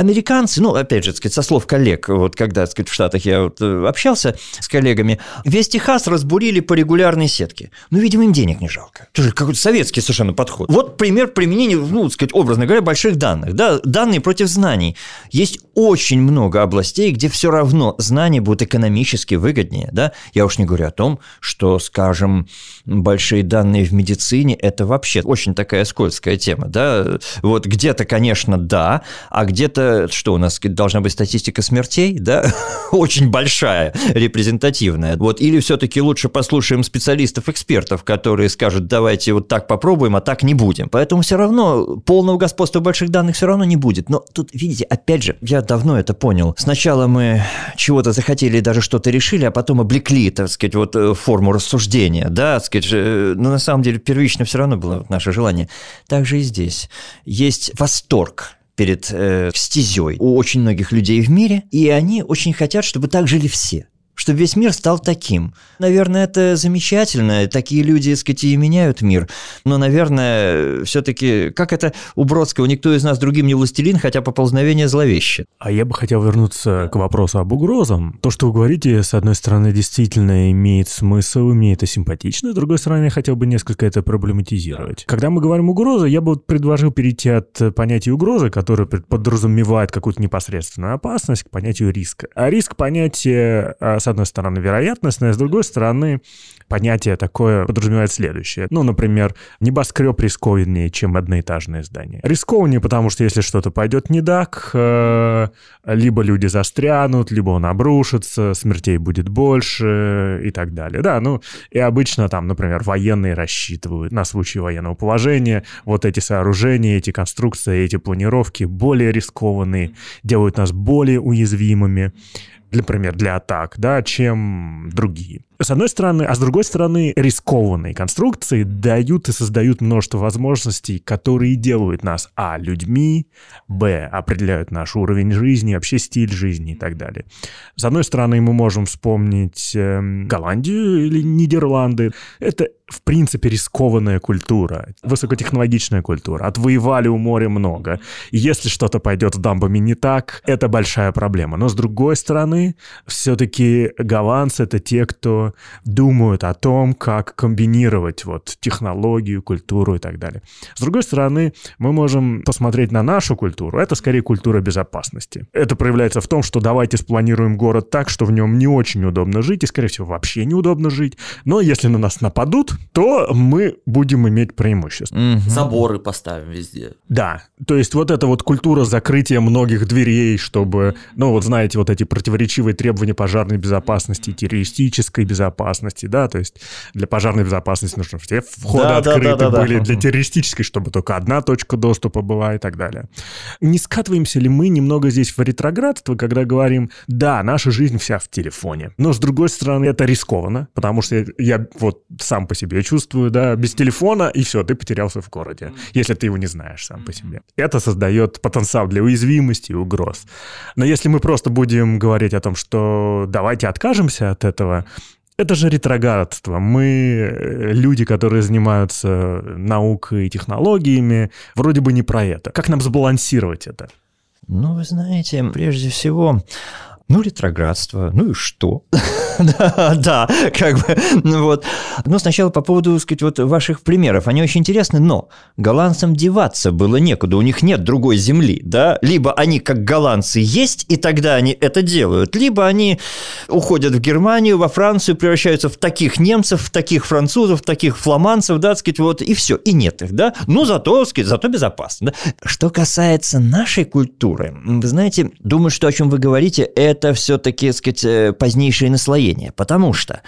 американцы, ну, опять же, сказать, со слов коллег, вот когда, сказать, в Штатах я вот э, общался с коллегами, весь Техас разбурили по регулярной сетке. Ну, видимо, им денег не жалко. Тоже какой-то советский совершенно подход. Вот пример применения, ну, сказать, образно говоря, больших данных. Да, данные против знаний. Есть очень много областей, где все равно знания будут экономически выгоднее, да. Я уж не говорю о том, что, скажем, большие данные в медицине – это вообще очень такая скользкая тема, да. Вот где-то, конечно, да, а где-то что у нас должна быть статистика смертей, да? <laughs> Очень большая, репрезентативная. Вот или все-таки лучше послушаем специалистов, экспертов, которые скажут, давайте вот так попробуем, а так не будем. Поэтому все равно полного господства больших данных все равно не будет. Но тут, видите, опять же, я давно это понял. Сначала мы чего-то захотели, даже что-то решили, а потом облекли, так сказать, вот э, форму рассуждения, да, так сказать, э, но на самом деле первично все равно было наше желание. Так же и здесь. Есть восторг перед э, стезей у очень многих людей в мире, и они очень хотят, чтобы так жили все чтобы весь мир стал таким. Наверное, это замечательно, такие люди, так сказать, и меняют мир. Но, наверное, все-таки, как это у Бродского, никто из нас другим не властелин, хотя поползновение зловеще. А я бы хотел вернуться к вопросу об угрозам. То, что вы говорите, с одной стороны, действительно имеет смысл, и мне это симпатично, с другой стороны, я хотел бы несколько это проблематизировать. Когда мы говорим угроза, я бы предложил перейти от понятия угрозы, которое подразумевает какую-то непосредственную опасность, к понятию риска. А риск понятие, а, с одной стороны, вероятностное, с другой стороны, понятие такое подразумевает следующее. Ну, например, небоскреб рискованнее, чем одноэтажное здание. Рискованнее, потому что если что-то пойдет не так, э, либо люди застрянут, либо он обрушится, смертей будет больше и так далее. Да, ну, и обычно там, например, военные рассчитывают на случай военного положения вот эти сооружения, эти конструкции, эти планировки более рискованные, делают нас более уязвимыми например, для атак, да, чем другие. С одной стороны, а с другой стороны, рискованные конструкции дают и создают множество возможностей, которые делают нас, а, людьми, б, определяют наш уровень жизни, вообще стиль жизни и так далее. С одной стороны, мы можем вспомнить э, Голландию или Нидерланды. Это в принципе, рискованная культура, высокотехнологичная культура. Отвоевали у моря много. Если что-то пойдет с дамбами не так, это большая проблема. Но с другой стороны, все-таки голландцы — это те, кто думают о том, как комбинировать вот технологию, культуру и так далее. С другой стороны, мы можем посмотреть на нашу культуру. Это скорее культура безопасности. Это проявляется в том, что давайте спланируем город так, что в нем не очень удобно жить, и, скорее всего, вообще неудобно жить. Но если на нас нападут, то мы будем иметь преимущество. Угу. Заборы поставим везде. Да, то есть вот эта вот культура закрытия многих дверей, чтобы, ну вот знаете, вот эти противоречивые требования пожарной безопасности, террористической безопасности, да, то есть для пожарной безопасности нужно все входы да, открыты да, да, были, для террористической, чтобы только одна точка доступа была и так далее. Не скатываемся ли мы немного здесь в ретроградство, когда говорим, да, наша жизнь вся в телефоне, но с другой стороны это рискованно, потому что я вот сам по себе чувствую, да, без телефона, и все, ты потерялся в городе, если ты его не знаешь сам по себе. Это создает потенциал для уязвимости и угроз. Но если мы просто будем говорить о том, что давайте откажемся от этого, это же ретроградство. Мы, э, люди, которые занимаются наукой и технологиями, вроде бы не про это. Как нам сбалансировать это? Ну, вы знаете, прежде всего, ну, ретроградство, ну и что? <laughs> да, да, как бы, ну вот. Но сначала по поводу, так сказать, вот ваших примеров. Они очень интересны, но голландцам деваться было некуда, у них нет другой земли, да? Либо они, как голландцы, есть, и тогда они это делают, либо они уходят в Германию, во Францию, превращаются в таких немцев, в таких французов, в таких фламандцев, да, так сказать, вот, и все, и нет их, да? Ну, зато, так сказать, зато безопасно. Да? Что касается нашей культуры, вы знаете, думаю, что о чем вы говорите, это это все-таки, так сказать, э, позднейшее наслоение, потому что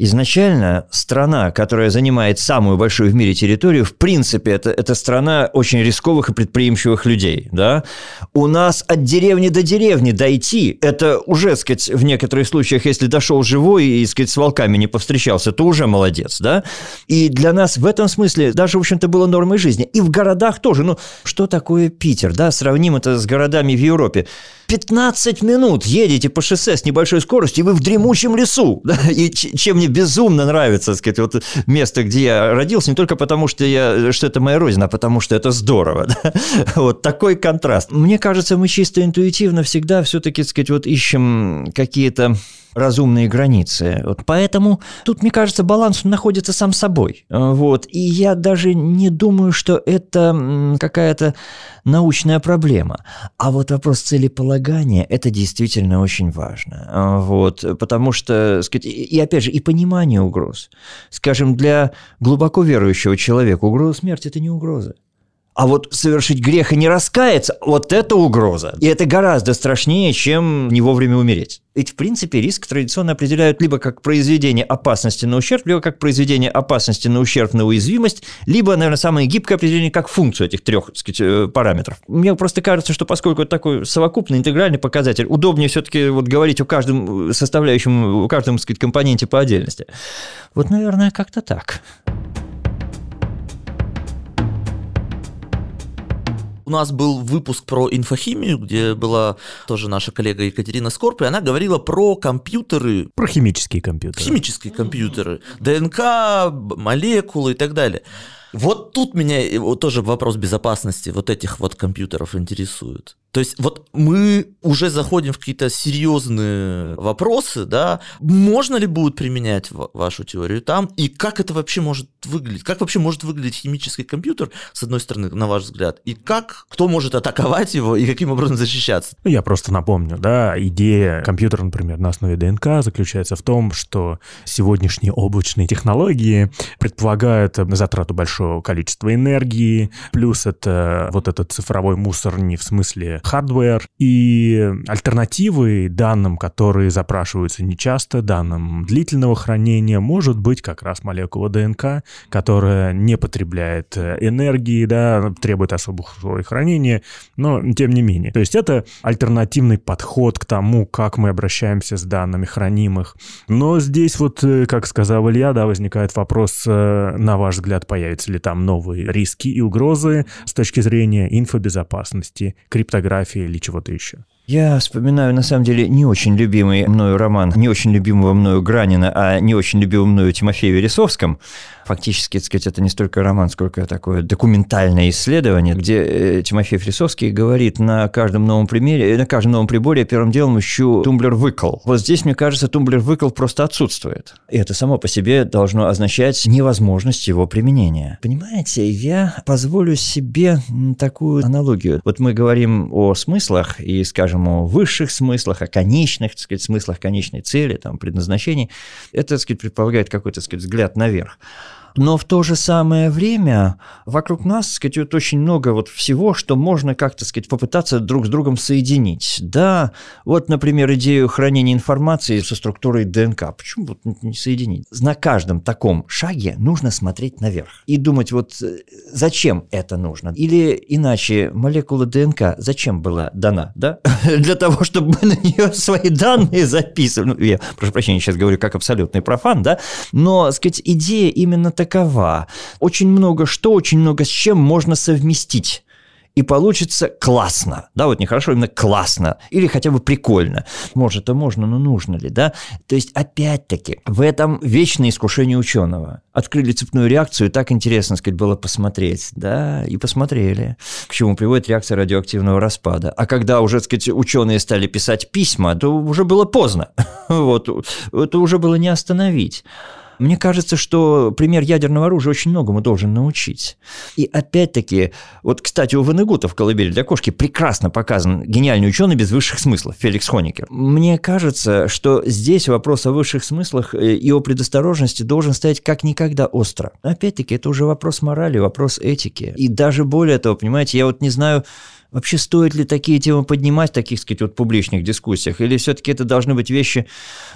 Изначально страна, которая занимает самую большую в мире территорию, в принципе, это, это страна очень рисковых и предприимчивых людей. Да? У нас от деревни до деревни дойти, это уже, сказать, в некоторых случаях, если дошел живой и, сказать, с волками не повстречался, то уже молодец. Да? И для нас в этом смысле даже, в общем-то, было нормой жизни. И в городах тоже. Ну, что такое Питер? Да? Сравним это с городами в Европе. 15 минут едете по шоссе с небольшой скоростью, и вы в дремучем лесу. <laughs> Да? И чем мне безумно нравится, так сказать, вот место, где я родился, не только потому, что, я, что это моя родина, а потому что это здорово. <laughs> Да? Вот такой контраст. Мне кажется, мы чисто интуитивно всегда все-таки, так сказать, вот ищем какие-то разумные границы. Вот поэтому тут, мне кажется, баланс находится сам собой. Вот. И я даже не думаю, что это какая-то научная проблема. А вот вопрос целеполагания – это действительно очень важно. Вот. Потому что, сказать, и опять же, и понимание угроз. Скажем, для глубоко верующего человека угроза смерти – это не угроза. А вот совершить грех и не раскаяться – вот это угроза. И это гораздо страшнее, чем не вовремя умереть. Ведь, в принципе, риск традиционно определяют либо как произведение опасности на ущерб, либо как произведение опасности на ущерб на уязвимость, либо, наверное, самое гибкое определение как функцию этих трех сказать, э, параметров. Мне просто кажется, что поскольку это такой совокупный интегральный показатель, удобнее все-таки вот говорить о каждом составляющем, о каждом сказать, компоненте по отдельности. Вот, наверное, как-то так. У нас был выпуск про инфохимию, где была тоже наша коллега Екатерина Скорп, и она говорила про компьютеры. Про химические компьютеры. Химические компьютеры. ДНК, молекулы и так далее. Вот тут меня вот тоже вопрос безопасности вот этих вот компьютеров интересует. То есть вот мы уже заходим в какие-то серьезные вопросы, да, можно ли будет применять вашу теорию там, и как это вообще может выглядеть, как вообще может выглядеть химический компьютер, с одной стороны, на ваш взгляд, и как, кто может атаковать его, и каким образом защищаться? Ну, я просто напомню, да, идея компьютера, например, на основе ДНК заключается в том, что сегодняшние облачные технологии предполагают затрату большого количества энергии, плюс это вот этот цифровой мусор не в смысле hardware и альтернативы данным, которые запрашиваются нечасто, данным длительного хранения, может быть как раз молекула ДНК, которая не потребляет э, энергии, да, требует особых условий хранения, но тем не менее. То есть это альтернативный подход к тому, как мы обращаемся с данными хранимых. Но здесь вот, э, как сказал Илья, да, возникает вопрос, э, на ваш взгляд, появятся ли там новые риски и угрозы с точки зрения инфобезопасности, криптографии, или чего-то еще. Я вспоминаю, на самом деле, не очень любимый мною роман, не очень любимого мною Гранина, а не очень любимого мною Тимофея Вересовском. Фактически, так сказать, это не столько роман, сколько такое документальное исследование, где э, Тимофей Вересовский говорит на каждом новом примере, на каждом новом приборе я первым делом ищу тумблер-выкл. Вот здесь, мне кажется, тумблер-выкл просто отсутствует. И это само по себе должно означать невозможность его применения. Понимаете, я позволю себе такую аналогию. Вот мы говорим о смыслах и, скажем, о высших смыслах, о конечных, так сказать, смыслах конечной цели, там, предназначении, это, так сказать, предполагает какой-то, так сказать, взгляд наверх. Но в то же самое время вокруг нас, так сказать, вот очень много вот всего, что можно как-то, сказать, попытаться друг с другом соединить. Да, вот, например, идею хранения информации со структурой ДНК. Почему вот не соединить? На каждом таком шаге нужно смотреть наверх и думать, вот э, зачем это нужно? Или иначе, молекула ДНК зачем была дана, да? <laughs> Для того, чтобы мы на нее свои данные записывали. Ну, я, прошу прощения, сейчас говорю как абсолютный профан, да? Но, сказать, идея именно такая такова. Очень много что, очень много с чем можно совместить и получится классно. Да, вот не хорошо, именно классно. Или хотя бы прикольно. Может, это можно, но нужно ли, да? То есть, опять-таки, в этом вечное искушение ученого. Открыли цепную реакцию, и так интересно, сказать, было посмотреть. Да, и посмотрели. К чему приводит реакция радиоактивного распада. А когда уже, сказать, ученые стали писать письма, то уже было поздно. <laughs> Вот, это уже было не остановить. Мне кажется, что пример ядерного оружия очень многому должен научить. И опять-таки, вот, кстати, у Ванегута в «Колыбели для кошки» прекрасно показан гениальный ученый без высших смыслов, Феликс Хоникер. Мне кажется, что здесь вопрос о высших смыслах э, и о предосторожности должен стоять как никогда остро. Опять-таки, это уже вопрос морали, вопрос этики. И даже более того, понимаете, я вот не знаю, Вообще, стоит ли такие темы поднимать в таких, сказать, вот публичных дискуссиях? Или все-таки это должны быть вещи...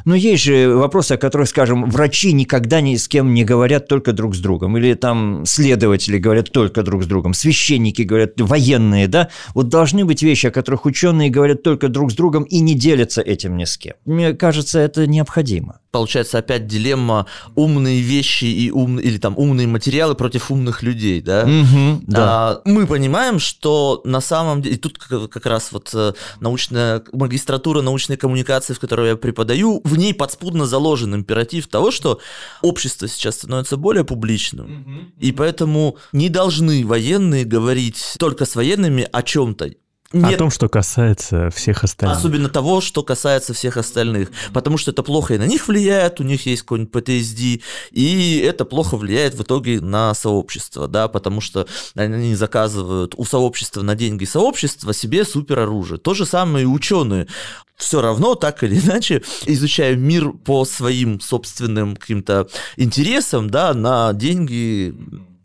Ну, есть же вопросы, о которых, скажем, врачи никогда ни с кем не говорят только друг с другом. Или там следователи говорят только друг с другом. Священники говорят, военные, да? Вот должны быть вещи, о которых ученые говорят только друг с другом и не делятся этим ни с кем. Мне кажется, это необходимо получается опять дилемма умные вещи и ум или там умные материалы против умных людей, да? Угу, да. А, мы понимаем, что на самом деле и тут как раз вот э, научная магистратура научной коммуникации, в которой я преподаю, в ней подспудно заложен императив того, что общество сейчас становится более публичным, угу, и поэтому не должны военные говорить только с военными о чем-то нет. О том, что касается всех остальных. Особенно того, что касается всех остальных. Потому что это плохо и на них влияет, у них есть какой-нибудь PTSD, и это плохо влияет в итоге на сообщество, да, потому что они заказывают у сообщества на деньги сообщества себе супероружие. То же самое и ученые все равно, так или иначе, изучая мир по своим собственным каким-то интересам, да, на деньги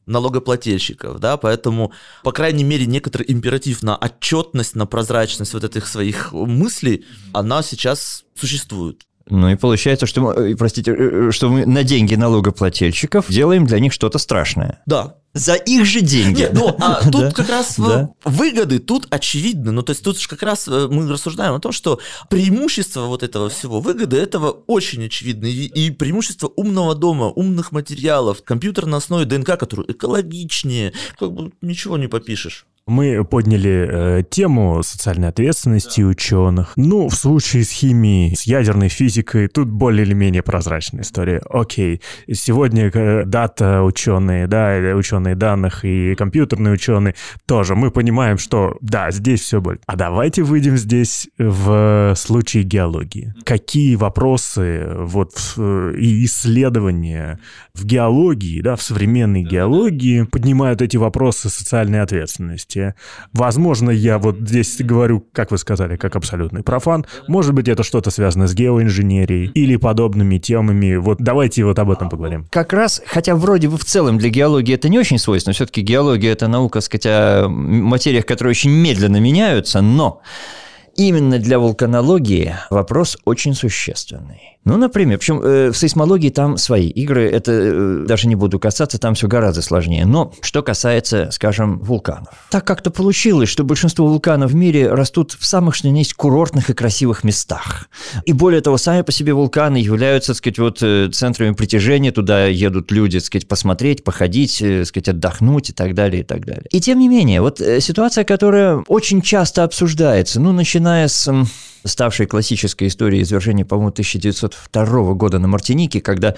налогоплательщиков, да, поэтому, по крайней мере, некоторый императив на отчетность, на прозрачность вот этих своих мыслей, она сейчас существует. Ну и получается, что мы, простите, э, что мы на деньги налогоплательщиков делаем для них что-то страшное. Да, за их же деньги. Нет, ну, а <laughs> тут да, как раз да. выгоды тут очевидны. Ну, то есть тут же как раз э, мы рассуждаем о том, что преимущество вот этого всего, выгоды этого очень очевидны. И, и преимущество умного дома, умных материалов, компьютер на основе ДНК, который экологичнее, как бы ничего не попишешь. Мы подняли э, тему социальной ответственности да. ученых. Ну, в случае с химией, с ядерной физикой, тут более или менее прозрачная история. Окей, сегодня э, дата ученые, да, ученые данных и компьютерные ученые тоже. Мы понимаем, что да, здесь все будет. А давайте выйдем здесь в случае геологии. Какие вопросы вот э, и исследования в геологии, да, в современной геологии поднимают эти вопросы социальной ответственности? Возможно, я вот здесь говорю, как вы сказали, как абсолютный профан. Может быть, это что-то связано с геоинженерией или подобными темами. Вот давайте вот об этом поговорим. Как раз, хотя вроде бы в целом для геологии это не очень свойственно, все-таки геология – это наука, сказать, о материях, которые очень медленно меняются, но именно для вулканологии вопрос очень существенный. Ну, например, причем э, в сейсмологии там свои игры, это э, даже не буду касаться, там все гораздо сложнее. Но что касается, скажем, вулканов. Так как-то получилось, что большинство вулканов в мире растут в самых, что ни есть, курортных и красивых местах. И более того, сами по себе вулканы являются, так сказать, вот э, центрами притяжения, туда едут люди, так сказать, посмотреть, походить, э, так сказать, отдохнуть и так далее, и так далее. И тем не менее, вот э, ситуация, которая очень часто обсуждается, ну, начиная с ставшей классической историей извержения, по-моему, 1902 года на Мартинике, когда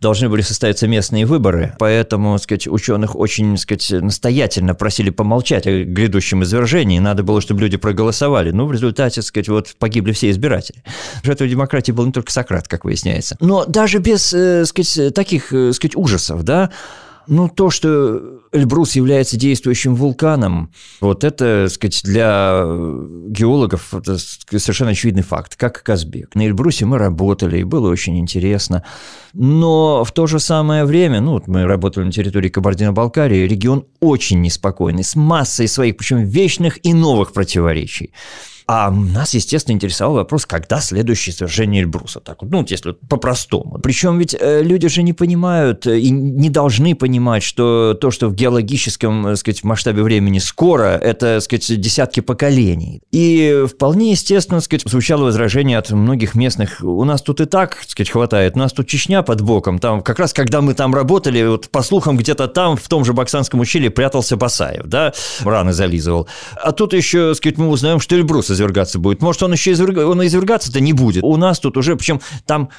должны были состояться местные выборы. Поэтому, так сказать, ученых очень так сказать, настоятельно просили помолчать о грядущем извержении. Надо было, чтобы люди проголосовали. Ну, в результате, так сказать, вот погибли все избиратели. Жертвой демократии был не только Сократ, как выясняется. Но даже без, э, так сказать, таких, так сказать, ужасов, да, ну, то, что Эльбрус является действующим вулканом, вот это, так сказать, для геологов это совершенно очевидный факт, как Казбек. На Эльбрусе мы работали, и было очень интересно. Но в то же самое время, ну, мы работали на территории Кабардино-Балкарии, регион очень неспокойный, с массой своих, причем вечных и новых противоречий. А нас, естественно, интересовал вопрос, когда следующее свержение Эльбруса. Так вот, ну, если по-простому. Причем ведь э, люди же не понимают э, и не должны понимать, что то, что в геологическом, так э, сказать, масштабе времени скоро, это, так сказать, десятки поколений. И вполне естественно, так сказать, звучало возражение от многих местных. У нас тут и так, так сказать, хватает. У нас тут Чечня под боком. Там как раз, когда мы там работали, вот по слухам, где-то там, в том же Баксанском ущелье прятался Басаев, да, раны зализывал. А тут еще, так сказать, мы узнаем, что Эльбрус извергаться будет. Может, он еще изверг... он извергаться-то не будет. У нас тут уже, причем там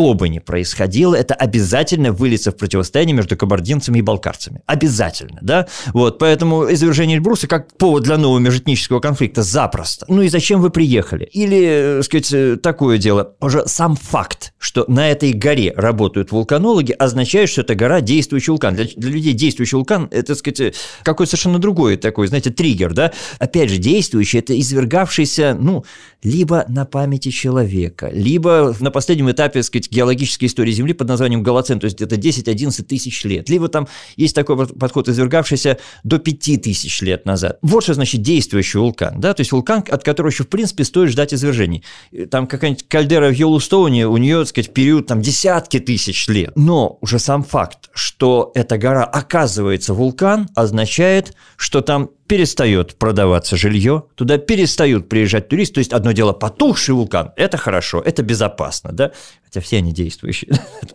что бы ни происходило, это обязательно выльется в противостояние между кабардинцами и балкарцами. Обязательно, да? Вот, поэтому извержение Эльбруса как повод для нового межэтнического конфликта запросто. Ну и зачем вы приехали? Или, так сказать, э, такое дело, уже сам факт, что на этой горе работают вулканологи, означает, что эта гора действующий вулкан. Для, для людей действующий вулкан – это, так сказать, какой-то совершенно другой такой, знаете, триггер, да? Опять же, действующий – это извергавшийся, ну, либо на памяти человека, либо на последнем этапе, так сказать, геологической истории Земли под названием Голоцен, то есть это 10-11 тысяч лет. Либо там есть такой подход, извергавшийся до 5 тысяч лет назад. Вот что значит действующий вулкан, да, то есть вулкан, от которого еще, в принципе, стоит ждать извержений. Там какая-нибудь кальдера в Йеллоустоуне, у нее, так сказать, период там десятки тысяч лет. Но уже сам факт, что эта гора оказывается вулкан, означает, что там перестает продаваться жилье, туда перестают приезжать туристы. То есть одно дело потухший вулкан, это хорошо, это безопасно, да? Хотя все они действующие.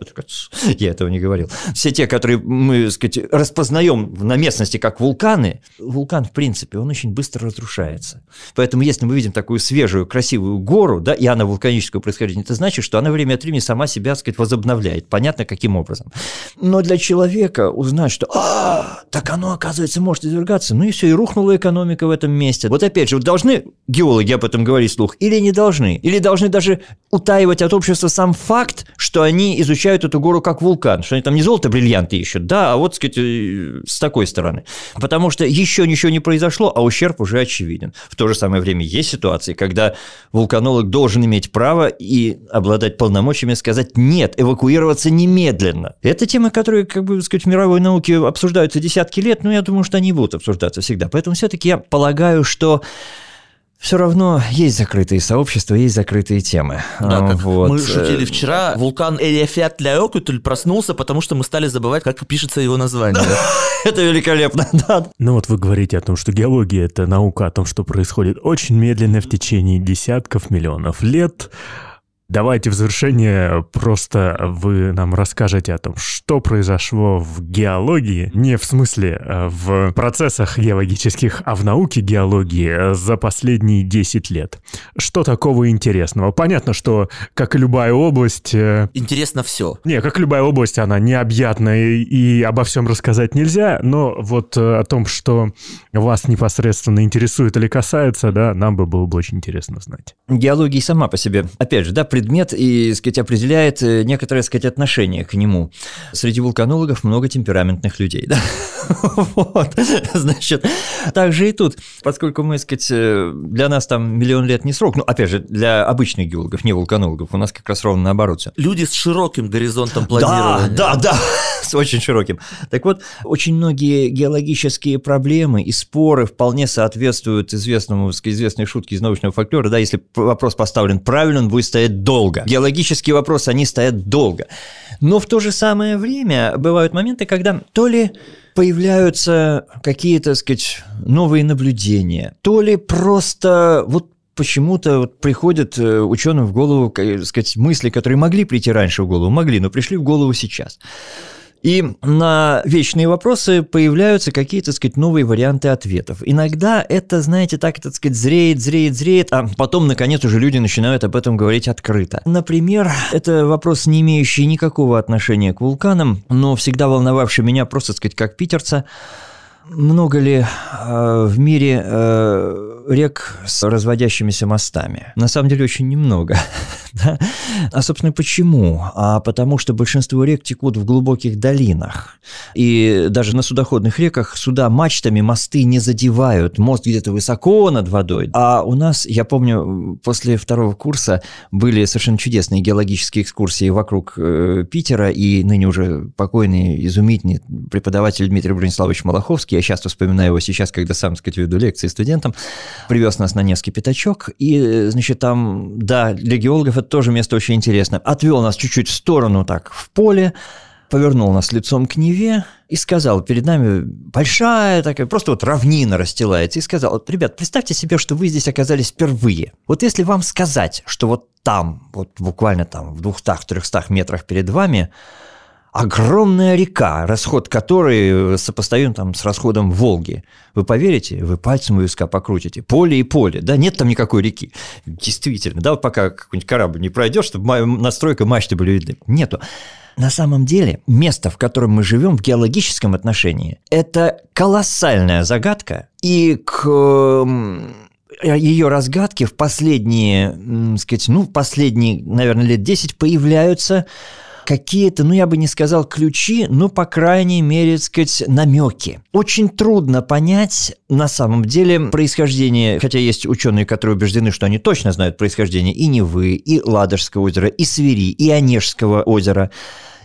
<laughs> Я этого не говорил. Все те, которые мы, сказать, распознаем на местности как вулканы, вулкан, в принципе, он очень быстро разрушается. Поэтому если мы видим такую свежую, красивую гору, да, и она вулканического происхождения, это значит, что она время от времени сама себя, так сказать, возобновляет. Понятно, каким образом. Но для человека узнать, что а, так оно, оказывается, может извергаться, ну и все, и рухнула экономика в этом месте. Вот опять же, должны геологи об этом говорить вслух или не должны? Или должны даже утаивать от общества сам факт, что они изучают эту гору как вулкан, что они там не золото, бриллианты ищут, да, а вот, так сказать, э, с такой стороны. Потому что еще ничего не произошло, а ущерб уже очевиден. В то же самое время есть ситуации, когда вулканолог должен иметь право и обладать полномочиями сказать «нет, эвакуироваться немедленно». Это темы, которые, как бы сказать, в мировой науке обсуждаются десятки лет, но я думаю, что они будут обсуждаться всегда. Поэтому все-таки я полагаю, что все равно есть закрытые сообщества, есть закрытые темы. Да, как вот. мы шутили вчера, вулкан Элефят-Ляокутуль проснулся, потому что мы стали забывать, как пишется его название. <laughs> Это великолепно, <laughs> да. Ну вот вы говорите о том, что геология – это наука о том, что происходит очень медленно в течение десятков миллионов лет, Давайте в завершение просто вы нам расскажете о том, что произошло в геологии, не в смысле э, в процессах геологических, а в науке геологии за последние 10 лет. Что такого интересного? Понятно, что, как и любая область... Э, Интересно все. Не, как и любая область, она необъятная и обо всем рассказать нельзя, но вот э, о том, что вас непосредственно интересует или касается, да, нам бы было бы очень интересно знать. Геология сама по себе, опять же, да, предмет и, сказать, определяет э, некоторое, сказать, отношение к нему. Среди вулканологов много темпераментных людей, да? <laughs> Вот, значит, так же и тут, поскольку мы, сказать, э, для нас там миллион лет не срок, ну, опять же, для обычных геологов, не вулканологов, у нас как раз ровно наоборот все. Люди с широким горизонтом планирования. Да, да, да, <laughs> с очень широким. Так вот, очень многие геологические проблемы и споры вполне соответствуют известному, известной шутке из научного фольклора, да, если вопрос поставлен правильно, он будет стоять долго. Геологические вопросы, они стоят долго. Но в то же самое время бывают моменты, когда то ли появляются какие-то, так сказать, новые наблюдения, то ли просто вот почему-то вот приходят э, ученым в голову, так сказать, мысли, которые могли прийти раньше в голову, могли, но пришли в голову сейчас. И на вечные вопросы появляются какие-то, так сказать, новые варианты ответов. Иногда это, знаете, так, так сказать, зреет, зреет, зреет, а потом, наконец, уже люди начинают об этом говорить открыто. Например, это вопрос, не имеющий никакого отношения к вулканам, но всегда волновавший меня просто, так сказать, как питерца. Много ли э, в мире э, рек с разводящимися мостами? На самом деле очень немного. <laughs> да? А, собственно, почему? А потому что большинство рек текут в глубоких долинах. И даже на судоходных реках суда мачтами мосты не задевают. Мост где-то высоко над водой. А у нас, я помню, после второго курса были совершенно чудесные геологические экскурсии вокруг э, Питера, и ныне уже покойный, изумительный преподаватель Дмитрий Брониславович Малаховский я часто вспоминаю его сейчас, когда сам, так сказать, веду лекции студентам, привез нас на Невский пятачок, и, значит, там, да, для геологов это тоже место очень интересное. Отвел нас чуть-чуть в сторону, так, в поле, повернул нас лицом к Неве и сказал, перед нами большая такая, просто вот равнина расстилается, и сказал, вот, ребят, представьте себе, что вы здесь оказались впервые. Вот если вам сказать, что вот там, вот буквально там в 200-300 метрах перед вами огромная река, расход которой сопоставим там с расходом Волги. Вы поверите, вы пальцем у виска покрутите. Поле и поле. Да, нет там никакой реки. Действительно. Да, пока какой-нибудь корабль не пройдет, чтобы настройка мачты были видны. Нету. На самом деле, место, в котором мы живем в геологическом отношении, это колоссальная загадка, и к ее разгадке в последние, сказать, ну, последние, наверное, лет 10 появляются какие-то, ну я бы не сказал ключи, но по крайней мере, так сказать, намеки. Очень трудно понять на самом деле происхождение, хотя есть ученые, которые убеждены, что они точно знают происхождение и Невы, и Ладожского озера, и Свири, и Онежского озера.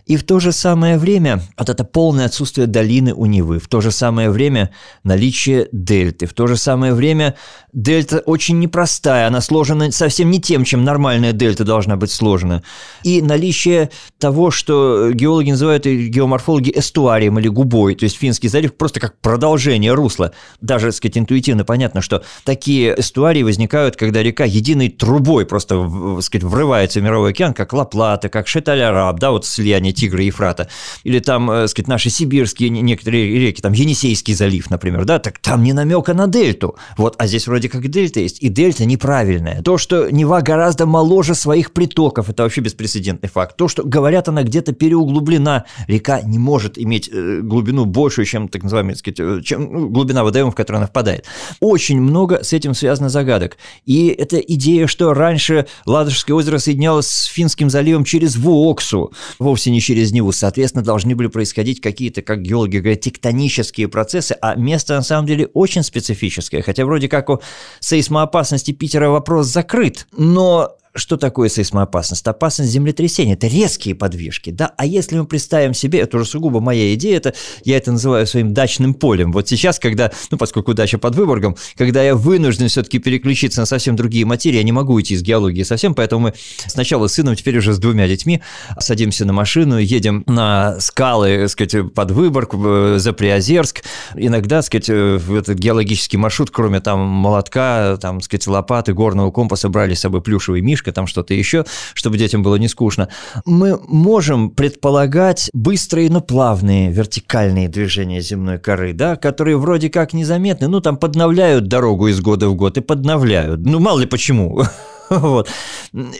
И в то же самое время вот это полное отсутствие долины у Невы, в то же самое время наличие дельты, в то же самое время дельта очень непростая, она сложена совсем не тем, чем нормальная дельта должна быть сложена. И наличие того, что геологи называют и геоморфологи эстуарием или губой, то есть Финский залив просто как продолжение русла. Даже, так сказать, интуитивно понятно, что такие эстуарии возникают, когда река единой трубой просто, так сказать, врывается в мировой океан, как Ла-Плата, как Шеталь-Араб, да, вот слияние Тигра и Ефрата, или там, так э, сказать, наши сибирские некоторые реки, там Енисейский залив, например, да, так там не намека на дельту. Вот, а здесь вроде как дельта есть, и дельта неправильная. То, что Нева гораздо моложе своих притоков, это вообще беспрецедентный факт. То, что, говорят, она где-то переуглублена. Река не может иметь э, глубину большую, чем, так называемая, сказать, э, чем ну, глубина водоема, в которую она впадает. Очень много с этим связано загадок. И эта идея, что раньше Ладожское озеро соединялось с Финским заливом через Вуоксу, вовсе не через него. Соответственно, должны были происходить какие-то, как геологи говорят, тектонические процессы, а место на самом деле очень специфическое. Хотя вроде как о сейсмоопасности Питера вопрос закрыт, но что такое сейсмоопасность? Опасность землетрясения – это резкие подвижки, да? А если мы представим себе, это уже сугубо моя идея, это я это называю своим дачным полем. Вот сейчас, когда, ну, поскольку дача под Выборгом, когда я вынужден все-таки переключиться на совсем другие материи, я не могу уйти из геологии совсем, поэтому мы сначала с сыном, теперь уже с двумя детьми садимся на машину, едем на скалы, так сказать, под Выборг, за Приозерск. Иногда, так сказать, в этот геологический маршрут, кроме там молотка, там, так сказать, лопаты, горного компаса, брали с собой плюшевый миш, книжка, там что-то еще, чтобы детям было не скучно. Мы можем предполагать быстрые, но плавные вертикальные движения земной коры, да, которые вроде как незаметны, ну, там подновляют дорогу из года в год и подновляют. Ну, мало ли почему. <laughs> Вот.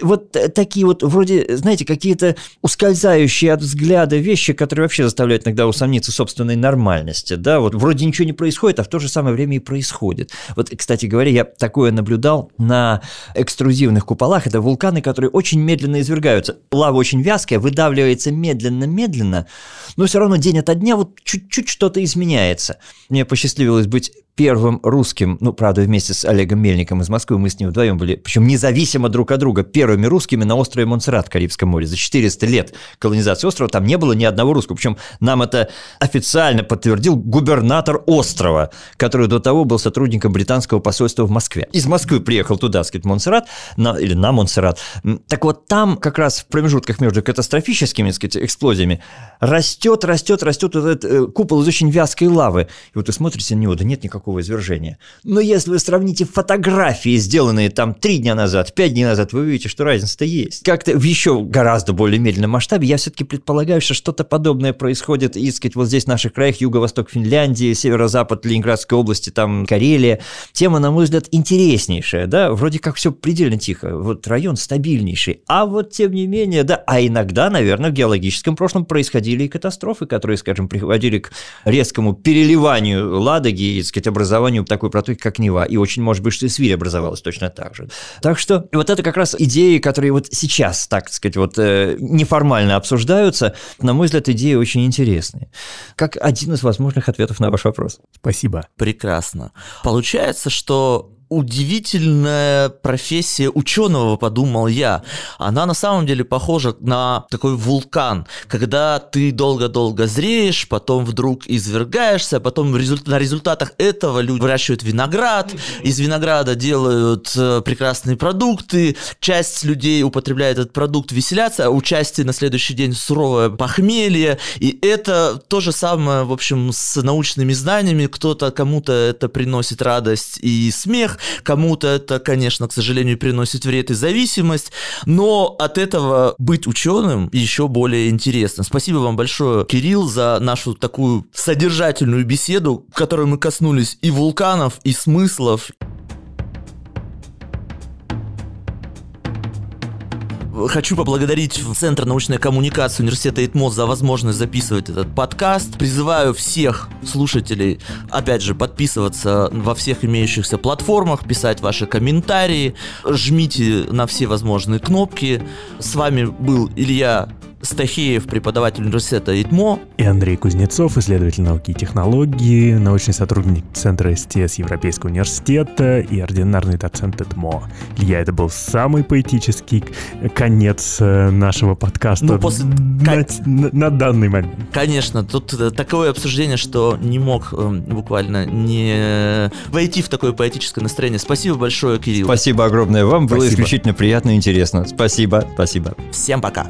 вот такие вот, вроде, знаете, какие-то ускользающие от взгляда вещи, которые вообще заставляют иногда усомниться в собственной нормальности, да, вот вроде ничего не происходит, а в то же самое время и происходит. Вот, кстати говоря, я такое наблюдал на экструзивных куполах, это вулканы, которые очень медленно извергаются. Лава очень вязкая, выдавливается медленно-медленно, но все равно день ото дня вот чуть-чуть что-то изменяется. Мне посчастливилось быть первым русским, ну, правда, вместе с Олегом Мельником из Москвы, мы с ним вдвоем были, причем независимо друг от друга, первыми русскими на острове Монсеррат в Карибском море. За 400 лет колонизации острова там не было ни одного русского. Причем нам это официально подтвердил губернатор острова, который до того был сотрудником британского посольства в Москве. Из Москвы приехал туда, сказать, Монсеррат, на, или на Монсеррат. Так вот там как раз в промежутках между катастрофическими, сказать, эксплозиями растет, растет, растет вот этот э, купол из очень вязкой лавы. И вот вы смотрите на него, да нет никакого такого извержения. Но если вы сравните фотографии, сделанные там три дня назад, пять дней назад, вы увидите, что разница-то есть. Как-то в еще гораздо более медленном масштабе я все-таки предполагаю, что что-то подобное происходит, и, сказать, вот здесь в наших краях, юго-восток Финляндии, северо-запад Ленинградской области, там Карелия. Тема, на мой взгляд, интереснейшая, да, вроде как все предельно тихо, вот район стабильнейший, а вот тем не менее, да, а иногда, наверное, в геологическом прошлом происходили и катастрофы, которые, скажем, приводили к резкому переливанию Ладоги и, сказать, образованию такой протоки, как Нева. И очень может быть, что и Свирь образовалась точно так же. Так что вот это как раз идеи, которые вот сейчас, так сказать, вот э, неформально обсуждаются, на мой взгляд, идеи очень интересные. Как один из возможных ответов на ваш вопрос. Спасибо. Прекрасно. Получается, что удивительная профессия ученого, подумал я. Она на самом деле похожа на такой вулкан, когда ты долго-долго зреешь, потом вдруг извергаешься, потом на результатах этого люди выращивают виноград, из винограда делают э, прекрасные продукты, часть людей употребляет этот продукт, веселятся, а у части на следующий день суровое похмелье, и это то же самое, в общем, с научными знаниями, кто-то, кому-то это приносит радость и смех, Кому-то это, конечно, к сожалению, приносит вред и зависимость, но от этого быть ученым еще более интересно. Спасибо вам большое, Кирилл, за нашу такую содержательную беседу, в которой мы коснулись и вулканов, и смыслов. Хочу поблагодарить Центр научной коммуникации Университета ИТМО за возможность записывать этот подкаст. Призываю всех слушателей, опять же, подписываться во всех имеющихся платформах, писать ваши комментарии, жмите на все возможные кнопки. С вами был Илья Стахеев, преподаватель университета ИТМО. И Андрей Кузнецов, исследователь науки и технологии, научный сотрудник Центра СТС Европейского университета и ординарный доцент ИТМО. Илья, это был самый поэтический конец э, нашего подкаста ну, после... на, на, на данный момент. Конечно, тут э, такое обсуждение, что не мог э, буквально не войти в такое поэтическое настроение. Спасибо большое, Кирилл. Спасибо огромное вам, было исключительно приятно и интересно. Спасибо, спасибо. Всем пока.